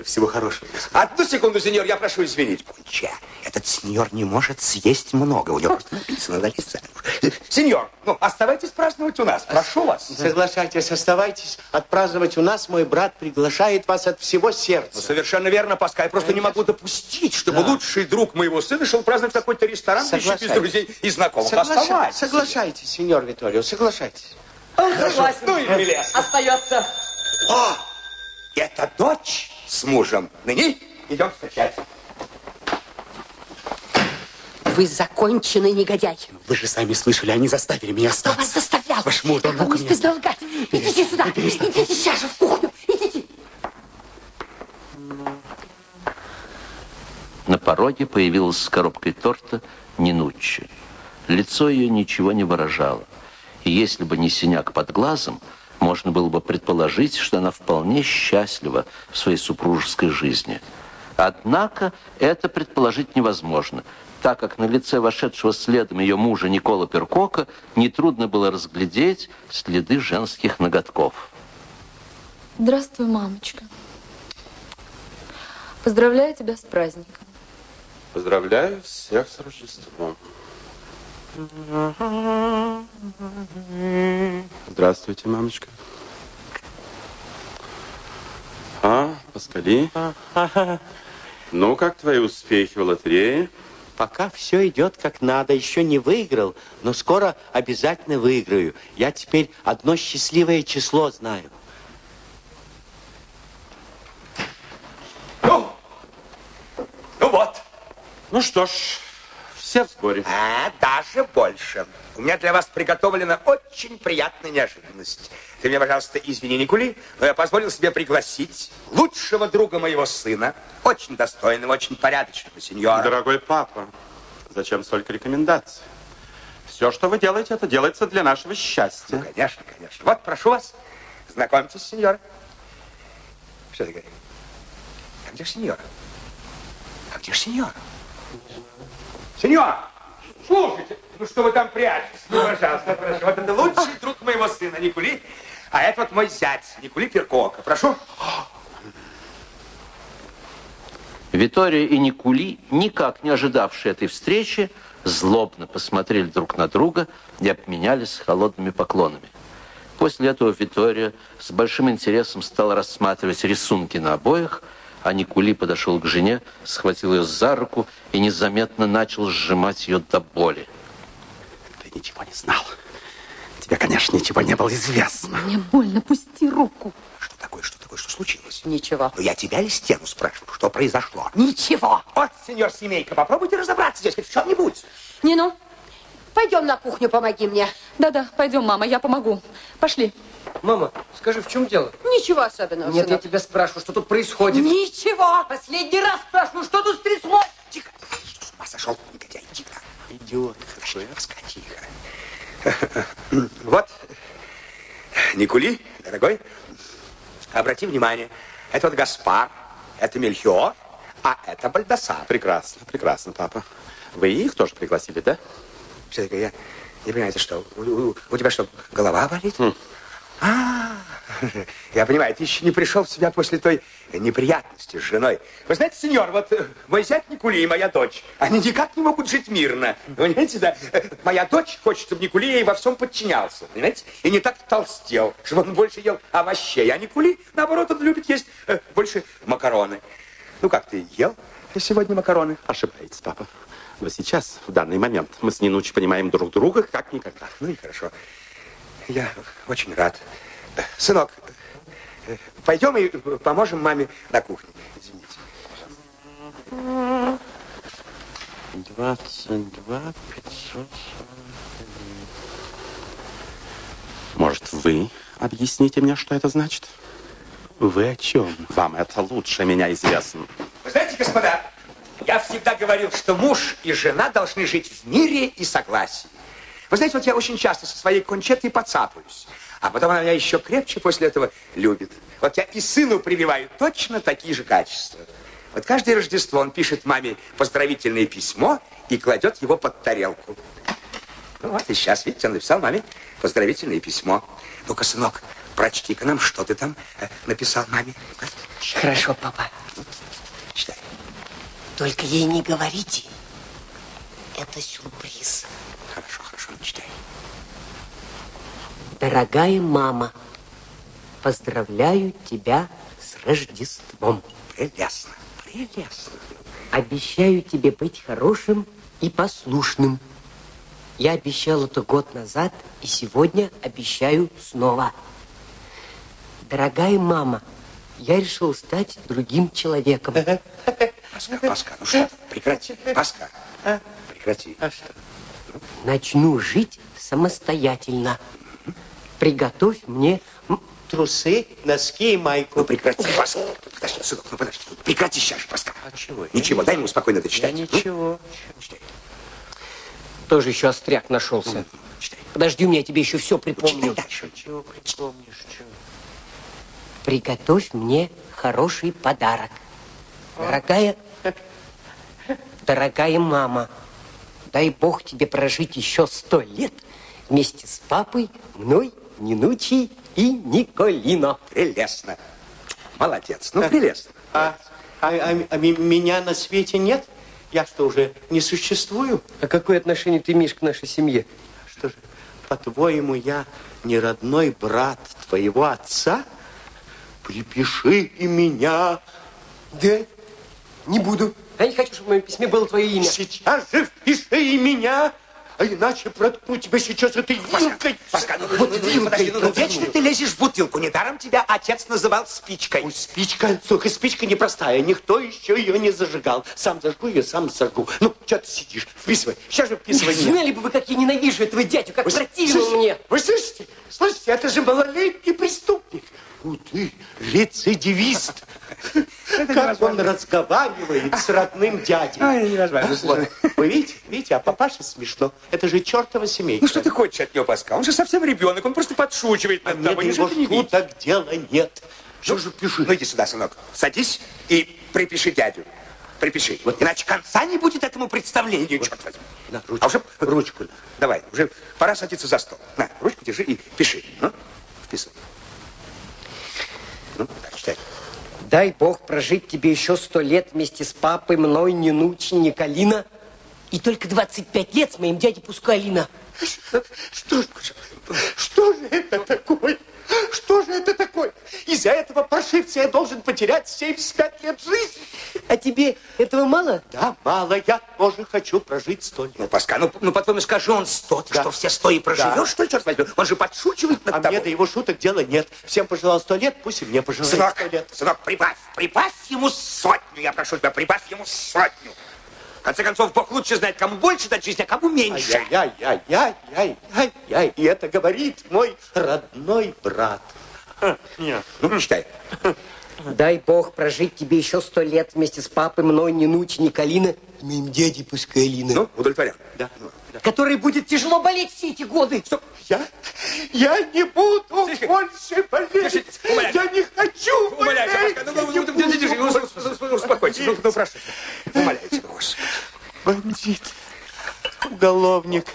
Всего хорошего. Одну секунду, сеньор, я прошу извинить. Конча, этот сеньор не может съесть много. У него просто написано на лице. Сеньор, ну, оставайтесь праздновать у нас. Прошу вас. Соглашайтесь, оставайтесь. Отпраздновать у нас мой брат приглашает вас от всего Ну, сердца. совершенно верно, Паска. Я просто не могу допустить, чтобы лучший друг моего сына шел праздновать в какой-то ресторан, да еще без Соглашайтесь. друзей и знакомых. Соглаша- Оставайтесь. Соглашайтесь, сеньор Виторио, соглашайтесь. Согласен. Ну и милес. Остается. О, это дочь с мужем. Ныне идем встречать. Вы законченный негодяй. Вы же сами слышали, они заставили меня Кто вас остаться. заставлял? Ваш муж, он руку не стыдно лгать? Идите сюда. Идите сейчас же в кухню. Идите. На пороге появилась с коробкой торта Нинуччи. Лицо ее ничего не выражало. И если бы не синяк под глазом, можно было бы предположить, что она вполне счастлива в своей супружеской жизни. Однако это предположить невозможно, так как на лице вошедшего следом ее мужа Никола Перкока нетрудно было разглядеть следы женских ноготков. Здравствуй, мамочка. Поздравляю тебя с праздником. Поздравляю всех с Рождеством. Здравствуйте, мамочка. А, Паскали? Ну, как твои успехи в лотерее? Пока все идет как надо, еще не выиграл, но скоро обязательно выиграю. Я теперь одно счастливое число знаю. Ну, ну вот. Ну что ж, все в сборе. А, даже больше. У меня для вас приготовлена очень приятная неожиданность. Ты мне, пожалуйста, извини, Никули, но я позволил себе пригласить лучшего друга моего сына, очень достойного, очень порядочного сеньора. Дорогой папа, зачем столько рекомендаций? Все, что вы делаете, это делается для нашего счастья. Ну, конечно, конечно. Вот, прошу вас, знакомьтесь, сеньора. Что ты говоришь? А где же сеньора? А где же сеньора? Сеньор! Слушайте, ну что вы там прячетесь? Ну, пожалуйста, прошу. Вот это лучший друг моего сына, Никули. А это вот мой зять, Никули Перкока. Прошу. Витория и Никули, никак не ожидавшие этой встречи, злобно посмотрели друг на друга и обменялись холодными поклонами. После этого Витория с большим интересом стала рассматривать рисунки на обоях, а Никули подошел к жене, схватил ее за руку и незаметно начал сжимать ее до боли. Ты ничего не знал. Тебе, конечно, ничего не было известно. Мне больно, пусти руку. Что такое, что такое, что случилось? Ничего. Ну, я тебя или стену спрашиваю, что произошло? Ничего. Вот, сеньор Семейка, попробуйте разобраться здесь хоть в чем-нибудь. Нину, пойдем на кухню, помоги мне. Да-да, пойдем, мама, я помогу. Пошли. Мама, скажи, в чем дело? Ничего особенного, Нет, я сынок. тебя спрашиваю, что тут происходит? Ничего. Последний раз спрашиваю, что тут стряслось? Тихо. Что с ума сошел, негодяй? Тихо. Идиот. Какой тихо. Вот, Никули, дорогой, обрати внимание, это вот Гаспар, это Мельхиор, а это Бальдасар. Прекрасно, прекрасно, папа. Вы их тоже пригласили, да? Такое? Я не понимаю, это что? У, у- у тебя что, голова болит? А, я понимаю, ты еще не пришел в себя после той неприятности с женой. Вы знаете, сеньор, вот э, мой зять Никули и моя дочь, они никак не могут жить мирно. Понимаете, да? Э, Моя дочь хочет, чтобы Никули ей во всем подчинялся, понимаете? И не так толстел, чтобы он больше ел овощей. А Никули, наоборот, он любит есть э, больше макароны. Ну как, ты ел сегодня макароны? Ошибаетесь, папа. Но сейчас, в данный момент, мы с Нинучи понимаем друг друга как никогда. Ну и хорошо. Я очень рад. Э, Сынок, э, пойдем и поможем маме на кухне. Извините. 22 500. Может, вы объясните мне, что это значит? Вы о чем? Вам это лучше меня известно. Вы знаете, господа, я всегда говорил, что муж и жена должны жить в мире и согласии. Вы знаете, вот я очень часто со своей кончетой подцапаюсь. А потом она меня еще крепче после этого любит. Вот я и сыну прививаю точно такие же качества. Вот каждое Рождество он пишет маме поздравительное письмо и кладет его под тарелку. Ну вот и сейчас, видите, он написал маме поздравительное письмо. Ну-ка, сынок, прочти-ка нам, что ты там э, написал маме. Хорошо, папа. Читай. Только ей не говорите. Это сюрприз. Хорошо, читай. Дорогая мама, поздравляю тебя с Рождеством. Прелестно, прелестно. Обещаю тебе быть хорошим и послушным. Я обещал это год назад, и сегодня обещаю снова. Дорогая мама, я решил стать другим человеком. Паска, Паска, ну что, прекрати. Паска, прекрати. А что? Начну жить самостоятельно. Приготовь мне трусы, носки и майку. Ну, прекрати, Паска. Подожди, сынок, ну подожди. Прекрати сейчас же, Паска. А чего? Ничего, дай ему спокойно дочитать. Я ничего. Читай. Тоже еще остряк нашелся. Читай. Подожди, у меня тебе еще все Ну, припомню. читай дальше. Чего припомнишь, чего? Приготовь мне хороший подарок. Дорогая, дорогая мама, дай Бог тебе прожить еще сто лет вместе с папой, мной, Нинучей и Николино. Прелестно. Молодец, ну прелестно. А, а, а- а меня на свете нет? Я что, уже не существую? А какое отношение ты имеешь к нашей семье? Что же, по-твоему, я не родной брат твоего отца? Припиши и меня. Да, не буду. Я не хочу, чтобы в моем письме было твое имя. Сейчас же впиши и меня, а иначе проткну тебя сейчас этой вилкой. Паска, ну, вот ну, ну, вилкой. подожди, ну, ну, вечно ты лезешь в бутылку. Недаром тебя отец называл спичкой. Ой, спичка, слушай, спичка непростая, никто еще ее не зажигал. Сам зажгу ее, сам сожгу. Ну, что ты сидишь? Вписывай, сейчас же вписывай меня. Знали бы вы, как я ненавижу этого дядю, как Вы противно слышите? мне. Вы слышите? Слышите, это же малолетний преступник. У ты, рецидивист. Как он разговаривает с родным дядей. Ай, невозможно. Вот. Вы видите, видите, а папаше смешно. Это же чертова семейка. Ну что ты хочешь от него, Паска? Он же совсем ребенок, он просто подшучивает А над до тобой. его Неужели ты не шуток дела нет. Что же пиши? Ну иди сюда, сынок. Садись и припиши дядю. Припиши. Вот иначе конца не будет этому представлению, черт возьми. На, ручку. А уже Ручку. Давай, уже пора садиться за стол. На, ручку держи и пиши. Ну, вписывай. Ну, так, читай. Дай Бог прожить тебе еще сто лет вместе с папой, мной, Нинучей, Николина. И только 25 лет с моим дядей Пускалина. Что, ж- что же это такое? Что же это такое? Из-за этого паршивца я должен потерять 75 лет жизни. А тебе этого мало? Да, мало, я тоже хочу прожить сто лет. Ну, Паска, ну, ну потом скажи, он сто, ты Да. что, все сто и проживешь, Да. что ли, черт возьми? Он же подшучивает над А тобой. мне до его шуток дела нет. Всем пожелал сто лет, пусть и мне пожелает Сынок, сто лет. сынок, прибавь, прибавь ему сотню, я прошу тебя, прибавь ему сотню. В конце концов, Бог лучше знает, кому больше дать жизни, а кому меньше. Ай-яй-яй-яй-яй-яй. И это говорит мой родной брат. Ну, читай. Дай Бог прожить тебе еще сто лет вместе с папой, мной, Нинучей, Николина и моим дядей Пускалина. Ну, удовлетворен. Да. Который будет тяжело болеть все эти годы. Я, я не буду больше болеть. Умоляю. Я не хочу Умоляю болеть. Паска, ну, ну, Не ну, ну, ну, ну, ну, успокойся, ну, ну, прошу тебя. Умоляю тебя, Господи. Бандит, уголовник.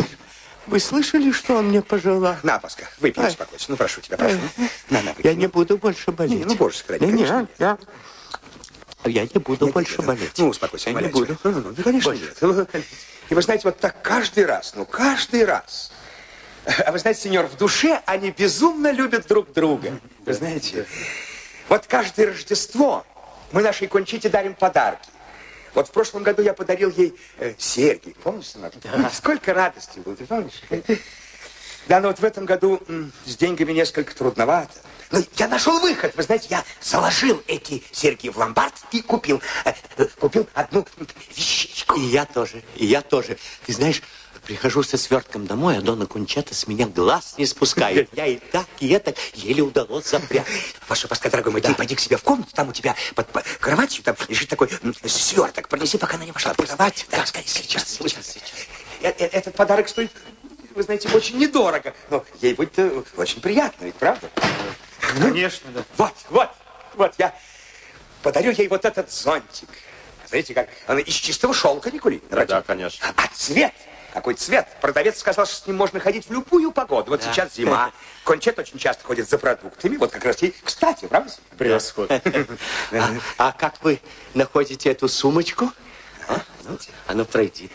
Вы слышали, что он мне пожелал? На, Паска, выпей, успокойся. Ну, прошу тебя, прошу. На, на, выпей. Я не буду больше болеть. Не, ну, боже сохрани, Не, конечно, не, я, я не буду больше болеть. Ну, успокойся, Я не буду. Ну, ну, ну, конечно, нет. Ну, И вы знаете, вот так каждый раз, ну, каждый раз. А вы знаете, сеньор, в душе они безумно любят друг друга. Вы знаете, вот каждое Рождество мы нашей Кончите дарим подарки. Вот в прошлом году я подарил ей э, серьги. Помнишь, сынок? Сколько радости было, ты помнишь? Да, но вот в этом году с деньгами несколько трудновато. Но я нашел выход. Вы знаете, я заложил эти серьги в ломбард и купил, э, купил одну вещичку. И я тоже, и я тоже. Ты знаешь, прихожу со свертком домой, а Дона Кунчата с меня глаз не спускает. Я и так, и это еле удалось запрятать. Паша, Паска, дорогой мой, ты пойди к себе в комнату, там у тебя под по- кроватью там лежит такой сверток. Принеси, пока она не вошла. Под кровать? Да, скорее, сейчас, сейчас. Э, э, Этот подарок стоит вы знаете, очень недорого. Но ей будет э, очень приятно, ведь правда? Конечно, да. Вот, вот, вот, я подарю ей вот этот зонтик. Знаете, как он из чистого шелка, Никули? Да, конечно. А цвет? Какой цвет? Продавец сказал, что с ним можно ходить в любую погоду. Вот сейчас зима. Кончет очень часто ходит за продуктами. Вот как раз ей кстати, правда? Превосходно. А, а как вы находите эту сумочку? А, ну, а ну пройди.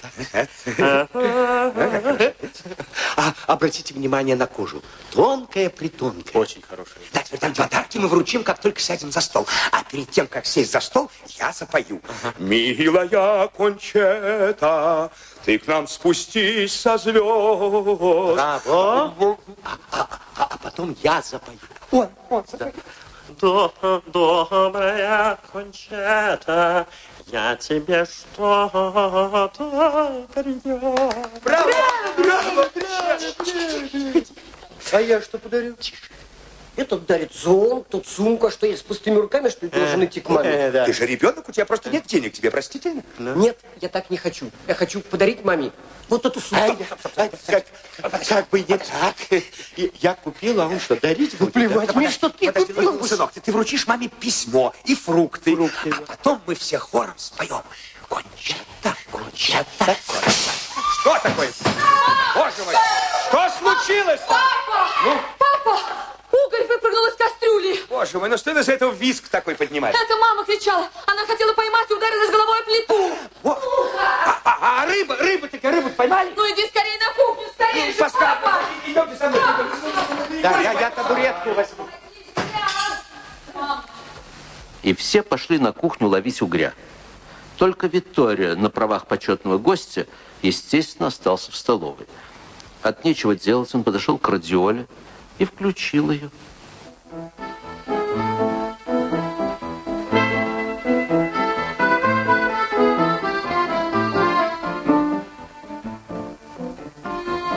А, обратите внимание на кожу. Тонкая, притонкая. Очень хорошая. Да, теперь там подарки мы вручим, как только сядем за стол. А перед тем, как сесть за стол, я запою. Милая Кончета, ты к нам спустись со звезд. Браво. А, а- а потом я запою. Вон, вон, запой. Добрая кончета, я тебе что-то принес. Браво! Браво! А я что подарю? Этот дарит зонт, тут сумку, а что я с пустыми руками, что ли, должен идти к маме? Э. Ты же ребенок, у тебя просто нет денег, тебе простительно. Нет, я так не хочу. Я хочу подарить маме вот эту сумку. Ай, как, бы не так. Я купил, а он что, дарить будет? Плевать мне, что ты Подожди, купил. ну, сынок, ты, ты вручишь маме письмо и фрукты, Фрукты, а потом мы все хором споем. Кончета, кончета, кончета. Что такое? Боже мой, что случилось? Папа! Папа! Угорь выпрыгнул из кастрюли. Боже мой, ну что ты за этого виск такой поднимаешь? Это мама кричала. Она хотела поймать и ударилась головой о плиту. Во. А, а- а рыба, рыба таки рыбу поймали? Ну иди скорее на кухню, скорее же, Паскаль, папа! идемте со мной. идемте. Да, я, я табуретку возьму. И все пошли на кухню ловить угря. Только Виктория на правах почетного гостя, естественно, остался в столовой. От нечего делать он подошел к радиоле и включил ее.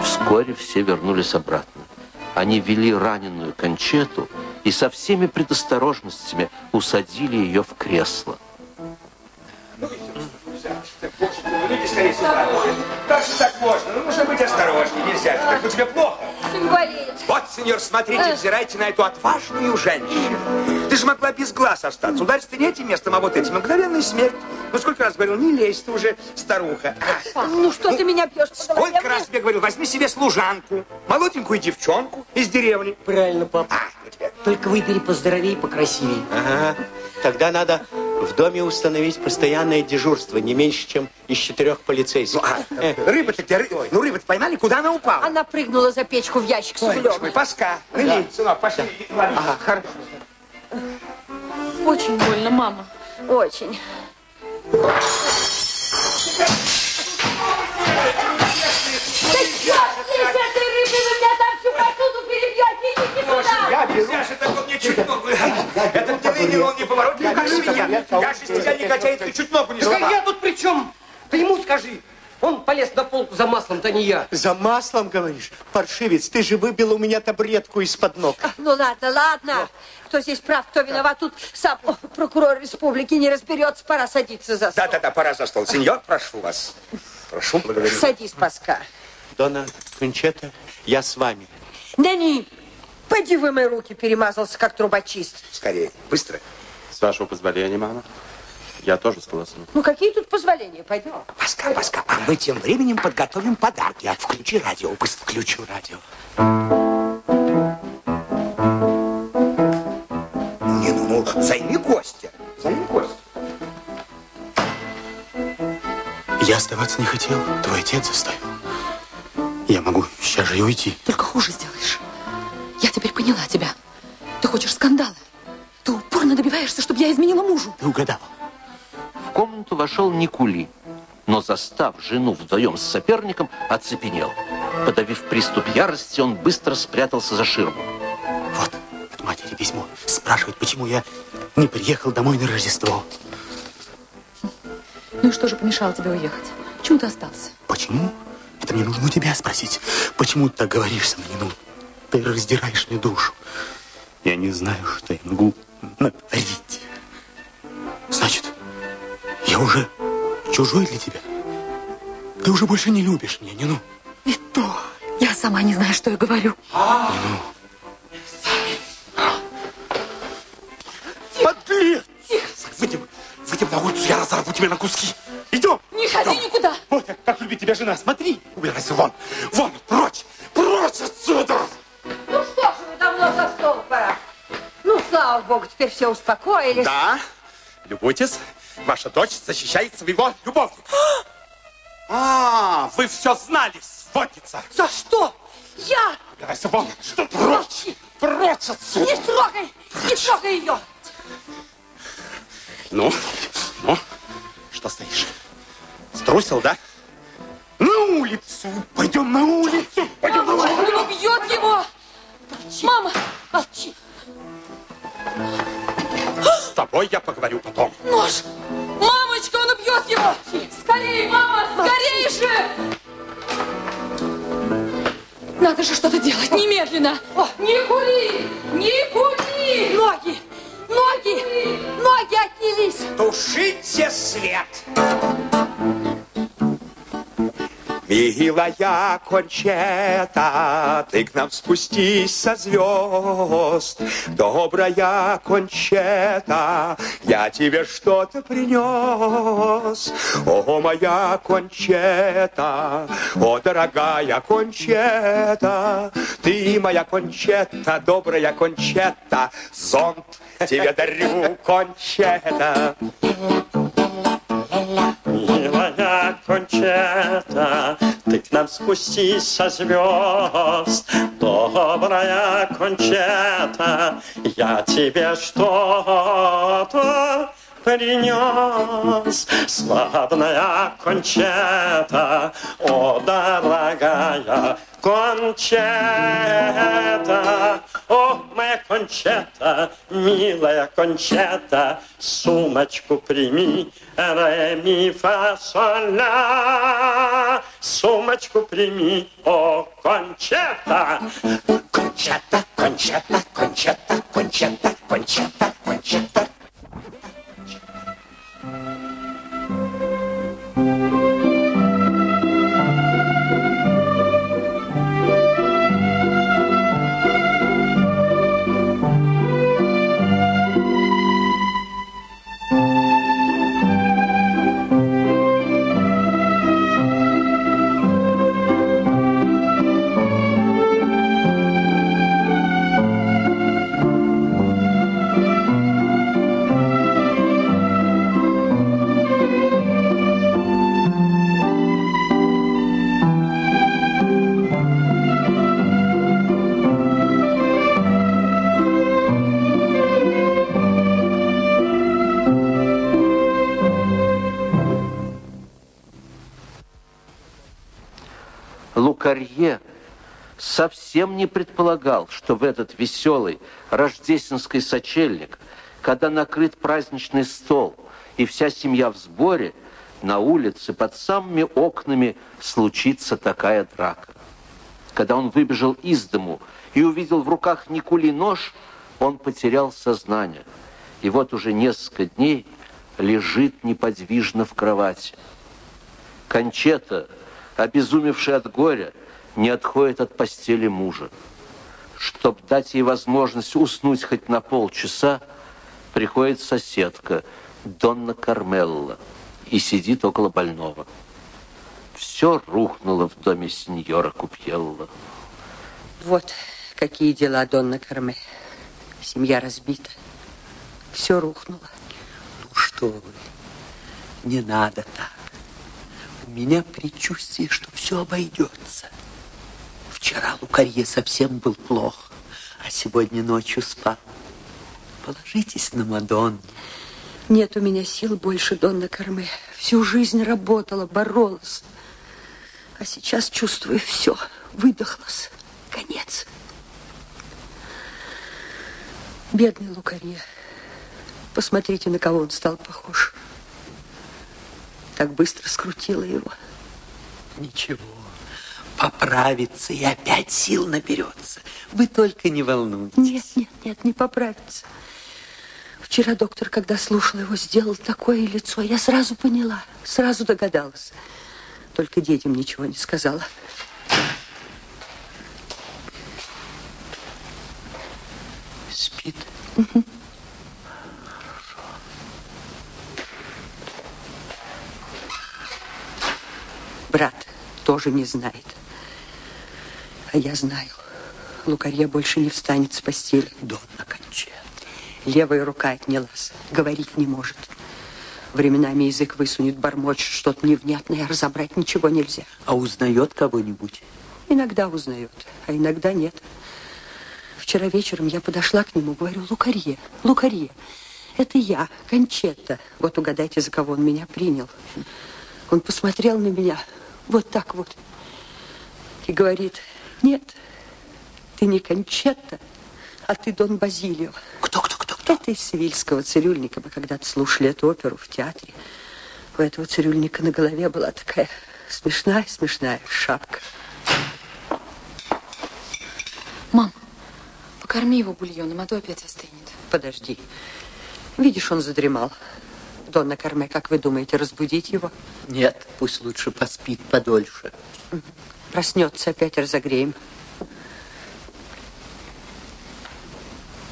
Вскоре все вернулись обратно. Они вели раненую кончету и со всеми предосторожностями усадили ее в кресло. Сюда. Как же так можно? Ну, нужно быть осторожнее, нельзя же так. Ну, тебе плохо. Болеет. Вот, сеньор, смотрите, взирайте на эту отважную женщину. Ты же могла без глаз остаться. Ударить ты не этим местом, а вот этим. Мгновенная смерть. Ну, сколько раз говорил, не лезь, ты уже старуха. Ну что ты меня бьешь по голове? Сколько раз тебе говорил, возьми себе служанку, молоденькую девчонку из деревни. Правильно, папа. А, ну. Только выбери поздоровее и покрасивее. Ага. Тогда надо в доме установить постоянное дежурство, не меньше, чем из четырех полицейских. Ну, а, рыба-то где? ры- Ну, рыбу-то поймали, куда она упала? Она прыгнула за печку в ящик с Ой, углем. Паска. Рыли, сынок, пошли. лови. Ага, хорошо. Очень больно, мама. Очень. этой рыбы вы меня там всю посуду перебьете! Я Нельзя же так, он мне чуть ногу. Этот телевизор, он не поворотливый, как свинья. Я же из тебя негодяй, ты чуть ногу не Да сломал. я тут при чем? Ты ему скажи. Он полез на полку за маслом-то не я. За маслом, говоришь? Паршивец, ты же выбил у меня табуретку из-под ног. Ну ладно, ладно. Кто здесь прав, кто виноват, тут сам о, прокурор республики не разберется, пора садиться за стол. Да-да-да, пора за стол. Сеньор, прошу вас. Прошу, благодарю. Садись, Паска. Дона Кончета, я с вами. Нани, пойди вымой руки, перемазался, как трубочист. Скорее, быстро. С вашего позволения, мама. Я тоже согласен. Ну, какие тут позволения? Пойдем. Паска, Паска, а мы тем временем подготовим подарки. А включи радио, быстро. Включу радио. Не, ну, ну, займи Костя. Займи Костя. Я оставаться не хотел. Твой отец заставил. Я могу сейчас же и уйти. Только хуже сделаешь. Я теперь поняла тебя. Ты хочешь скандала. Ты упорно добиваешься, чтобы я изменила мужу. Ты угадал. В комнату вошел Никули, но, застав жену вдвоем с соперником, оцепенел. Подавив приступ ярости, он быстро спрятался за ширму. Вот, от матери письмо. Спрашивает, почему я не приехал домой на Рождество. Ну и что же помешало тебе уехать? Почему ты остался? Почему? Это мне нужно у тебя спросить. Почему ты так говоришь со мной? Ну, ты раздираешь мне душу. Я не знаю, что я могу натворить. Значит, я уже чужой для тебя? Ты уже больше не любишь меня, не ну? Вито, я Я сама не знаю, что я говорю. Подлец! Выйдем, выйдем на улицу, я разорву тебя на куски. Идем. Не ходи никуда. Вот как, как любит тебя жена. Смотри, убирайся вон. Вон, прочь, прочь давно за стол пора. Ну, слава богу, теперь все успокоились. Да, любуйтесь, ваша дочь защищает своего любовника. А, вы все знали, сводница. За что? Я? Убирайся вон, прочь, прочь отсюда. Не трогай, не трогай ее. Ну, ну, что стоишь? Струсил, да? На улицу. Пойдем на улицу. Пойдем на улицу. Он убьет его. Мама, молчи. С тобой я поговорю потом. Нож! Мамочка, он убьет его! Скорее, мама, скорее же! Надо же что-то делать, немедленно! Не кури! Не кури! Ноги, ноги, ноги отнялись. Тушите свет. Милая Кончета, ты к нам спустись со звезд. Добрая Кончета, я тебе что-то принес. О, моя Кончета, о, дорогая Кончета, ты моя Кончета, добрая Кончета, зонт тебе дарю, Кончета. Милая Кончета, ты к нам спустись со звезд. Добрая Кончета, я тебе что-то принес. Славная Кончета, о, дорогая Кончета, о, моя Кончета, милая Кончета, сумочку прими, ре, ми, фа, соль, ля. Сумочку прими, о, Кончета. Кончета, кончета, кончета, кончета, кончета, кончета. Лукарье совсем не предполагал, что в этот веселый рождественский сочельник, когда накрыт праздничный стол и вся семья в сборе, на улице под самыми окнами случится такая драка. Когда он выбежал из дому и увидел в руках Никули нож, он потерял сознание. И вот уже несколько дней лежит неподвижно в кровати. Кончета, обезумевшая от горя, не отходит от постели мужа. Чтоб дать ей возможность уснуть хоть на полчаса, приходит соседка, Донна Кармелла, и сидит около больного. Все рухнуло в доме сеньора Купьелла. Вот какие дела, Донна Карме. Семья разбита. Все рухнуло. Ну что вы, не надо так. У меня предчувствие, что все обойдется. Вчера Лукарье совсем был плох, а сегодня ночью спал. Положитесь на Мадонну. Нет у меня сил больше, Донна Карме. Всю жизнь работала, боролась. А сейчас чувствую все. Выдохлась. Конец. Бедный Лукарье. Посмотрите, на кого он стал похож. Так быстро скрутила его. Ничего, поправится и опять сил наберется. Вы только не волнуйтесь. Нет, нет, нет, не поправится. Вчера доктор, когда слушал его, сделал такое лицо. Я сразу поняла, сразу догадалась. Только детям ничего не сказала. Спит? Угу. Брат тоже не знает. А я знаю. Лукарья больше не встанет с постели. Донна Кончета. Левая рука отнялась. Говорить не может. Временами язык высунет, бормочет что-то невнятное, разобрать ничего нельзя. А узнает кого-нибудь? Иногда узнает, а иногда нет. Вчера вечером я подошла к нему, говорю, Лукарье, Лукарье, это я, Кончетта. Вот угадайте, за кого он меня принял. Он посмотрел на меня вот так вот и говорит, нет, ты не Кончетта, а ты Дон Базилио. Кто, кто, кто, кто? Это из Севильского цирюльника. Мы когда-то слушали эту оперу в театре. У этого цирюльника на голове была такая смешная-смешная шапка. Мам, покорми его бульоном, а то опять остынет. Подожди. Видишь, он задремал. Донна Карме, как вы думаете, разбудить его? Нет, пусть лучше поспит подольше. Проснется, опять разогреем.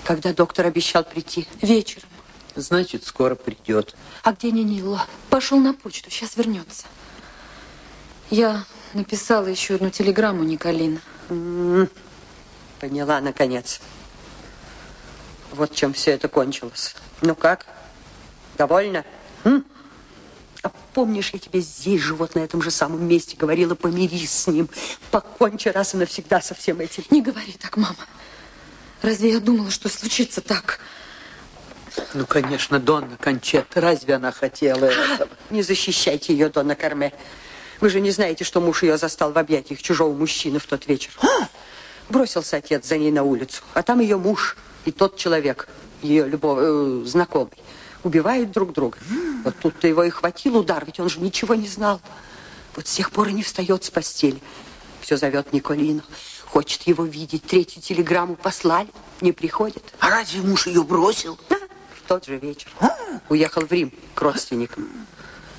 Когда доктор обещал прийти? Вечером. Значит, скоро придет. А где Нинилла? Пошел на почту, сейчас вернется. Я написала еще одну телеграмму Николина. М, Поняла, наконец. Вот чем все это кончилось. Ну как? Довольно? М? А помнишь, я тебе здесь же, вот на этом же самом месте говорила, помирись с ним. Покончи раз и навсегда со всем этим. Не говори так, мама. Разве я думала, что случится так? Ну, конечно, Донна Кончета. Разве она хотела этого? Не защищайте ее, Донна Карме. Вы же не знаете, что муж ее застал в объятиях чужого мужчины в тот вечер. Бросился отец за ней на улицу, а там ее муж и тот человек, ее любов... э, знакомый, убивают друг друга. Вот тут-то его и хватил удар, ведь он же ничего не знал. Вот с тех пор и не встает с постели. Все зовет Николину. Хочет его видеть. Третью телеграмму послали. Не приходит. А разве муж ее бросил? Да, в тот же вечер. Уехал в Рим к родственникам.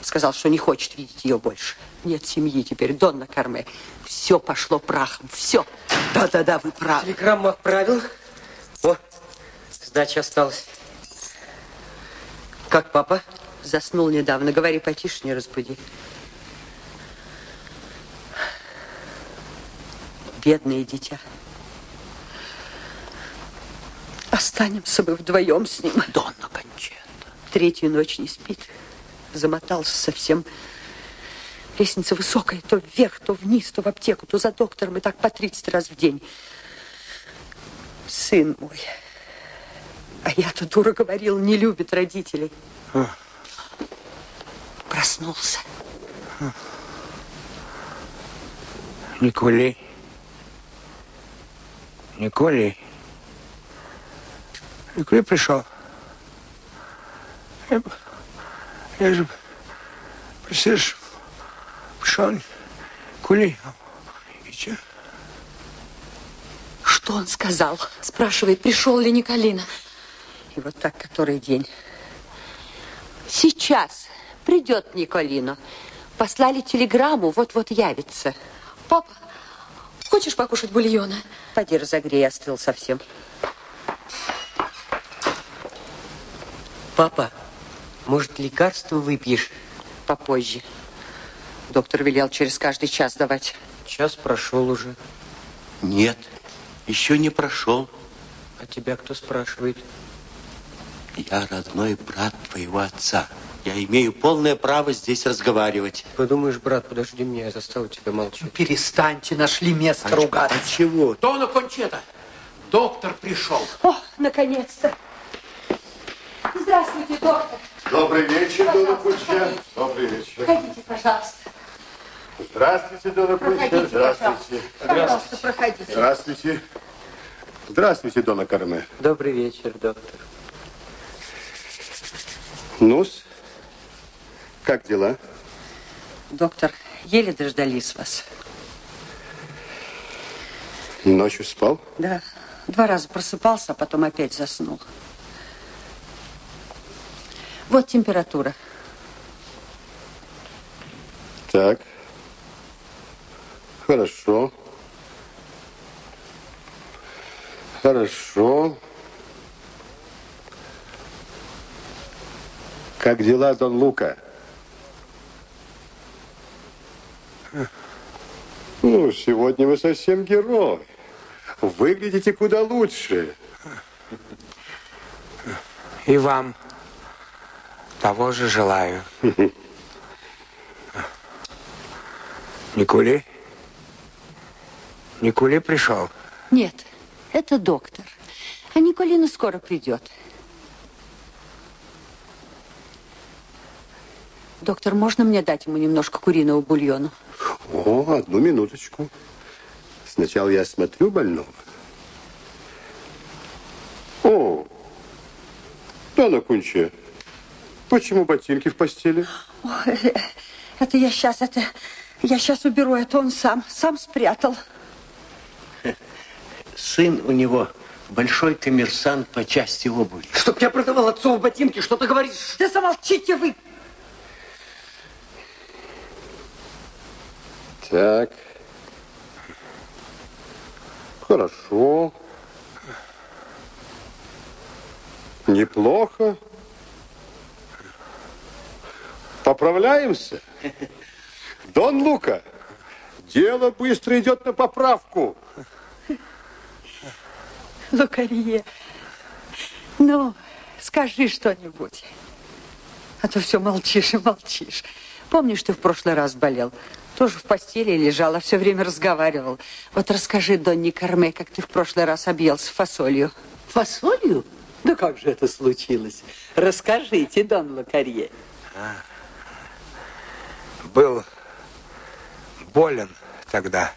Сказал, что не хочет видеть ее больше. Нет семьи теперь, Донна Карме. Все пошло прахом, все. Да-да-да, вы правы. Телеграмму отправил. О, сдача осталась. Как папа? Заснул недавно. Говори потише, не разбуди. Бедное дитя. Останемся бы вдвоем с ним. Донна Кончета. Третью ночь не спит. Замотался совсем. Лестница высокая, то вверх, то вниз, то в аптеку, то за доктором, и так по 30 раз в день. Сын мой. А я-то, дура, говорил, не любит родителей. Проснулся. Николей. Николей. Николей пришел. Я, я же, представляешь, пришел Николей. И че? Что он сказал? Спрашивает, пришел ли Николина. И вот так который день. Сейчас придет Николино. Послали телеграмму, вот-вот явится. Папа, хочешь покушать бульона? Поди разогрей, остыл совсем. Папа, может, лекарство выпьешь? Попозже. Доктор велел через каждый час давать. Час прошел уже. Нет, еще не прошел. А тебя кто спрашивает? Я родной брат твоего отца. Я имею полное право здесь разговаривать. Подумаешь, брат, подожди меня, я заставил тебя молчать. Перестаньте, нашли место А ругаться. чего? Дона Кончета, доктор пришел. О, наконец-то. Здравствуйте, доктор. Добрый вечер, Дона Куча. Добрый вечер. Проходите, пожалуйста. Здравствуйте, Дона. Проходите, Здравствуйте. Пожалуйста, проходите. Здравствуйте. Здравствуйте, Дона Карме. Добрый вечер, доктор. Нус, как дела? Доктор, еле дождались вас. Ночью спал? Да, два раза просыпался, а потом опять заснул. Вот температура. Так. Хорошо. Хорошо. Как дела, Дон Лука? Ну, сегодня вы совсем герой. Выглядите куда лучше. И вам того же желаю. Никули? Никули пришел? Нет, это доктор. А Николина скоро придет. Доктор, можно мне дать ему немножко куриного бульона? О, одну минуточку. Сначала я осмотрю больного. О, Дона Кунче, почему ботинки в постели? Ой, это я сейчас, это я сейчас уберу, это он сам, сам спрятал. Сын у него большой коммерсант по части обуви. Чтоб я продавал отцову ботинки, что ты говоришь? Да замолчите вы! Так. Хорошо. Неплохо. Поправляемся? Дон Лука, дело быстро идет на поправку. Лукарье, ну, скажи что-нибудь. А то все молчишь и молчишь. Помнишь, ты в прошлый раз болел? Тоже в постели лежал, а все время разговаривал. Вот расскажи, Донни Карме, как ты в прошлый раз объелся фасолью. Фасолью? Да как же это случилось? Расскажите, Дон Лукарье. А, был болен тогда.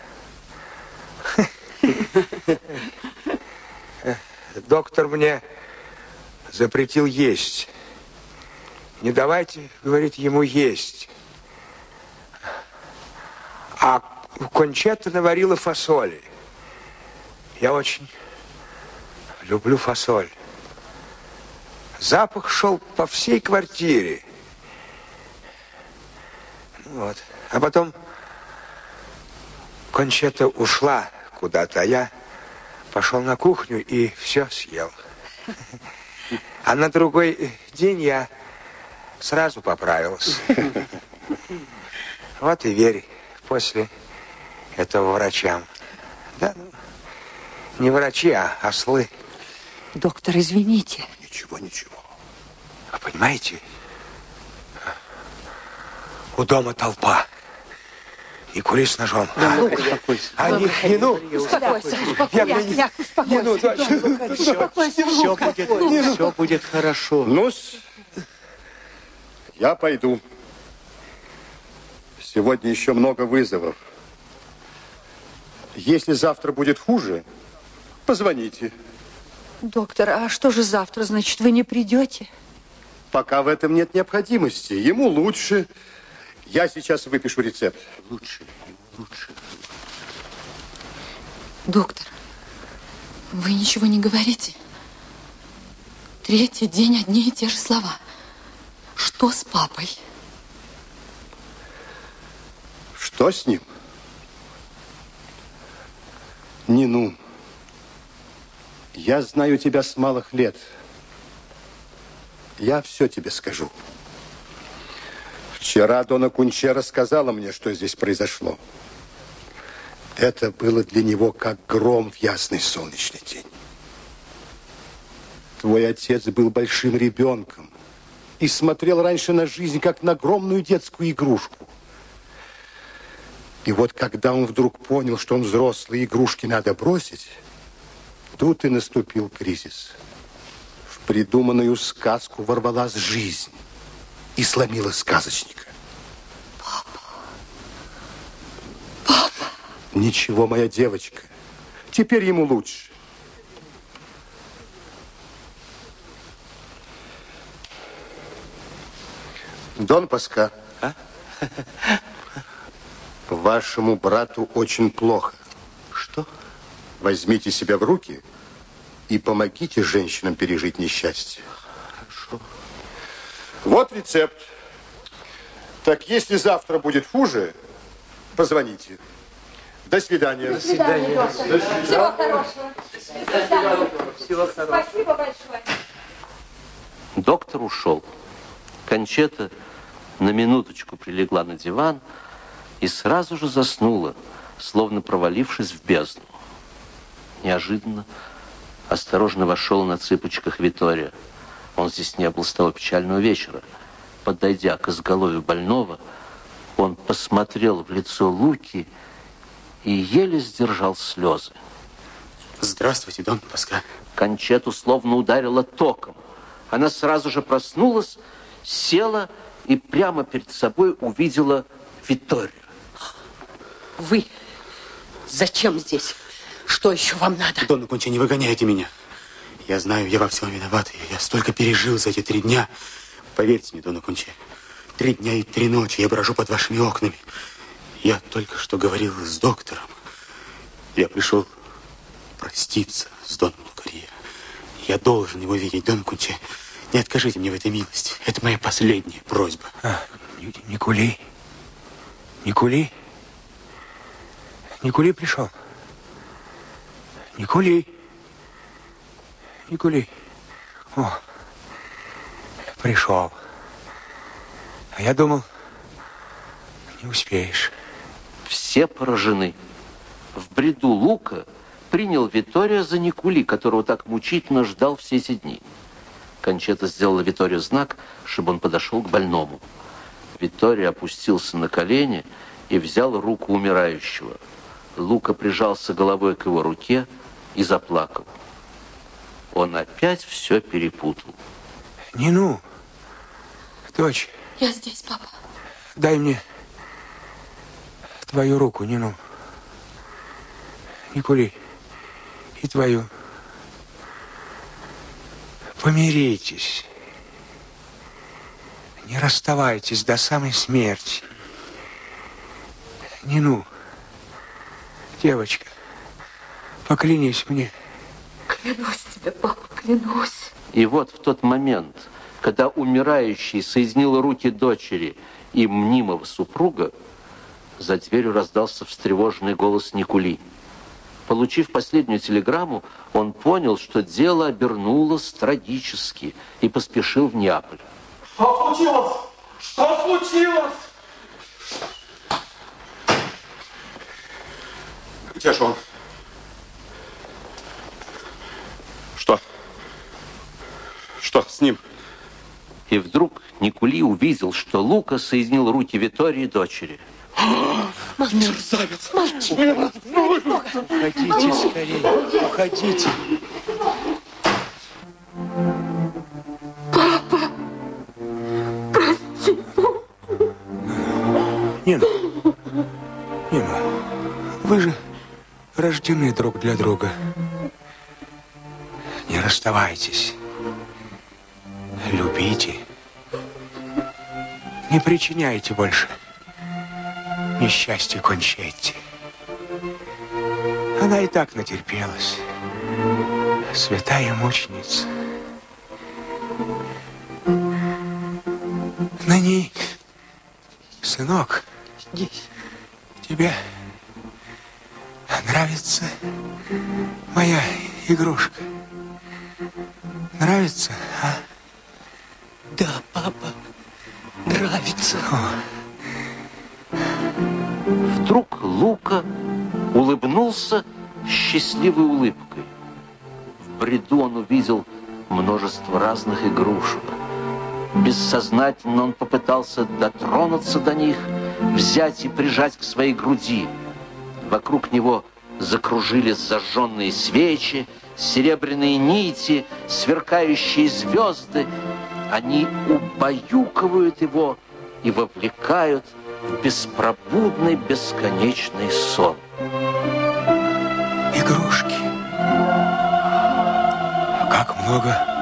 Доктор мне запретил есть. Не давайте, говорит, ему есть. А Кончета наварила фасоли. Я очень люблю фасоль. Запах шел по всей квартире. Ну вот. А потом Кончета ушла куда-то, а я пошел на кухню и все съел. А на другой день я сразу поправился. Вот и верь после этого врачам. Да, ну, не врачи, а ослы. Доктор, извините. Ничего, ничего. А понимаете, у дома толпа. И кури с ножом. Да, ну, успокойся. Они, не, ну, Успокойся, успокойся. я- Успокойся. ну, дочь, Успокойся, Все Лука. будет, все будет хорошо. ну я пойду. Сегодня еще много вызовов. Если завтра будет хуже, позвоните. Доктор, а что же завтра? Значит, вы не придете? Пока в этом нет необходимости. Ему лучше. Я сейчас выпишу рецепт. Лучше, лучше. Доктор, вы ничего не говорите? Третий день одни и те же слова. Что с папой? Что с ним? Нину, я знаю тебя с малых лет. Я все тебе скажу. Вчера Дона Кунче рассказала мне, что здесь произошло. Это было для него как гром в ясный солнечный день. Твой отец был большим ребенком и смотрел раньше на жизнь, как на огромную детскую игрушку. И вот когда он вдруг понял, что он взрослый, игрушки надо бросить, тут и наступил кризис. В придуманную сказку ворвалась жизнь и сломила сказочника. Папа. Папа. Ничего, моя девочка. Теперь ему лучше. Дон Паска. А? Вашему брату очень плохо. Что? Возьмите себя в руки и помогите женщинам пережить несчастье. Хорошо. Вот рецепт. Так если завтра будет хуже, позвоните. До свидания. До свидания, доктор. Всего хорошего. Всего хорошего. Спасибо большое. Доктор ушел. Кончета на минуточку прилегла на диван и сразу же заснула, словно провалившись в бездну. Неожиданно осторожно вошел на цыпочках Витория. Он здесь не был с того печального вечера. Подойдя к изголовью больного, он посмотрел в лицо Луки и еле сдержал слезы. Здравствуйте, Дон Паскаль. Кончету словно ударило током. Она сразу же проснулась, села и прямо перед собой увидела Виторию. Вы зачем здесь? Что еще вам надо? Дон Кунча, не выгоняйте меня. Я знаю, я во всем виноват. Я столько пережил за эти три дня. Поверьте мне, Дон Кунча, три дня и три ночи я брожу под вашими окнами. Я только что говорил с доктором. Я пришел проститься с Доном Лукарье. Я должен его видеть, Дон Кунче. Не откажите мне в этой милости. Это моя последняя просьба. А, Никулей? Никулей? Никулей пришел? Никулей? Никулей? О, пришел. А я думал, не успеешь. Все поражены. В бреду Лука принял Витория за Никули, которого так мучительно ждал все эти дни. Кончета сделала Виторию знак, чтобы он подошел к больному. Витория опустился на колени и взял руку умирающего. Лука прижался головой к его руке и заплакал. Он опять все перепутал. Нину, дочь, Я здесь, папа. дай мне твою руку, Нину. Никули, и твою. Помиритесь. Не расставайтесь до самой смерти. Нину, девочка, поклянись мне. Клянусь тебе, папа, клянусь. И вот в тот момент, когда умирающий соединил руки дочери и мнимого супруга, за дверью раздался встревоженный голос Никули. Получив последнюю телеграмму, он понял, что дело обернулось трагически и поспешил в Неаполь. Что случилось? Что случилось? Где же он? Что? Что с ним? И вдруг Никули увидел, что Лука соединил руки Витории и дочери. Мерзавец! Молчи. Уходите скорее, уходите. Нина, Нина, вы же рождены друг для друга. Не расставайтесь. Любите. Не причиняйте больше несчастья кончайте. Она и так натерпелась. Святая мученица. На ней, сынок, тебе нравится моя игрушка? Нравится, а? Да, папа, нравится. Вдруг Лука улыбнулся счастливой улыбкой. В бреду он увидел множество разных игрушек. Бессознательно он попытался дотронуться до них, взять и прижать к своей груди. Вокруг него закружились зажженные свечи, серебряные нити, сверкающие звезды. Они убаюкивают его и вовлекают в беспробудный бесконечный сон. Игрушки. Как много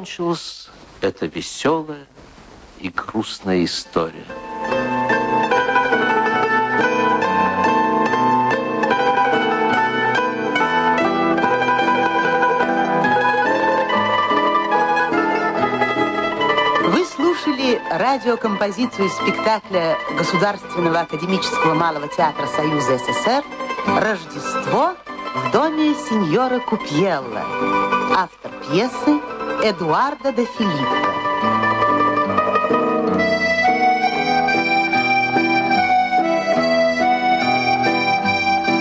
как окончилась эта веселая и грустная история. Вы слушали радиокомпозицию спектакля Государственного академического малого театра Союза СССр «Рождество в доме сеньора Купьелла». Автор пьесы Эдуардо де Филиппо.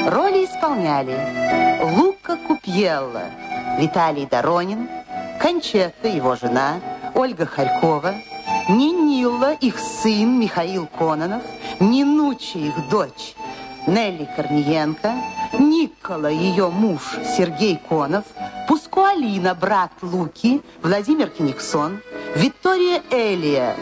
Роли исполняли Лука Купьелла, Виталий Доронин, Кончета, его жена, Ольга Харькова, Нинила, их сын Михаил Кононов, Нинуча, их дочь Нелли Корниенко, Никола, ее муж Сергей Конов, Пускуалина, брат Луки, Владимир Кениксон, Виктория Элия,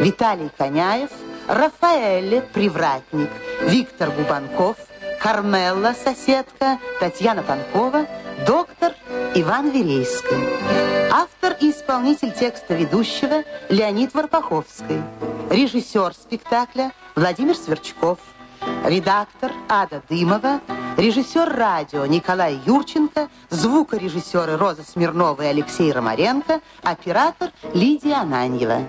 Виталий Коняев, Рафаэле, привратник, Виктор Губанков, Кармелла, соседка, Татьяна Панкова, доктор Иван Верейский. Автор и исполнитель текста ведущего Леонид Варпаховский. Режиссер спектакля Владимир Сверчков. Редактор Ада Дымова. Режиссер радио Николай Юрченко. Звукорежиссеры Роза Смирнова и Алексей Ромаренко. Оператор Лидия Ананьева.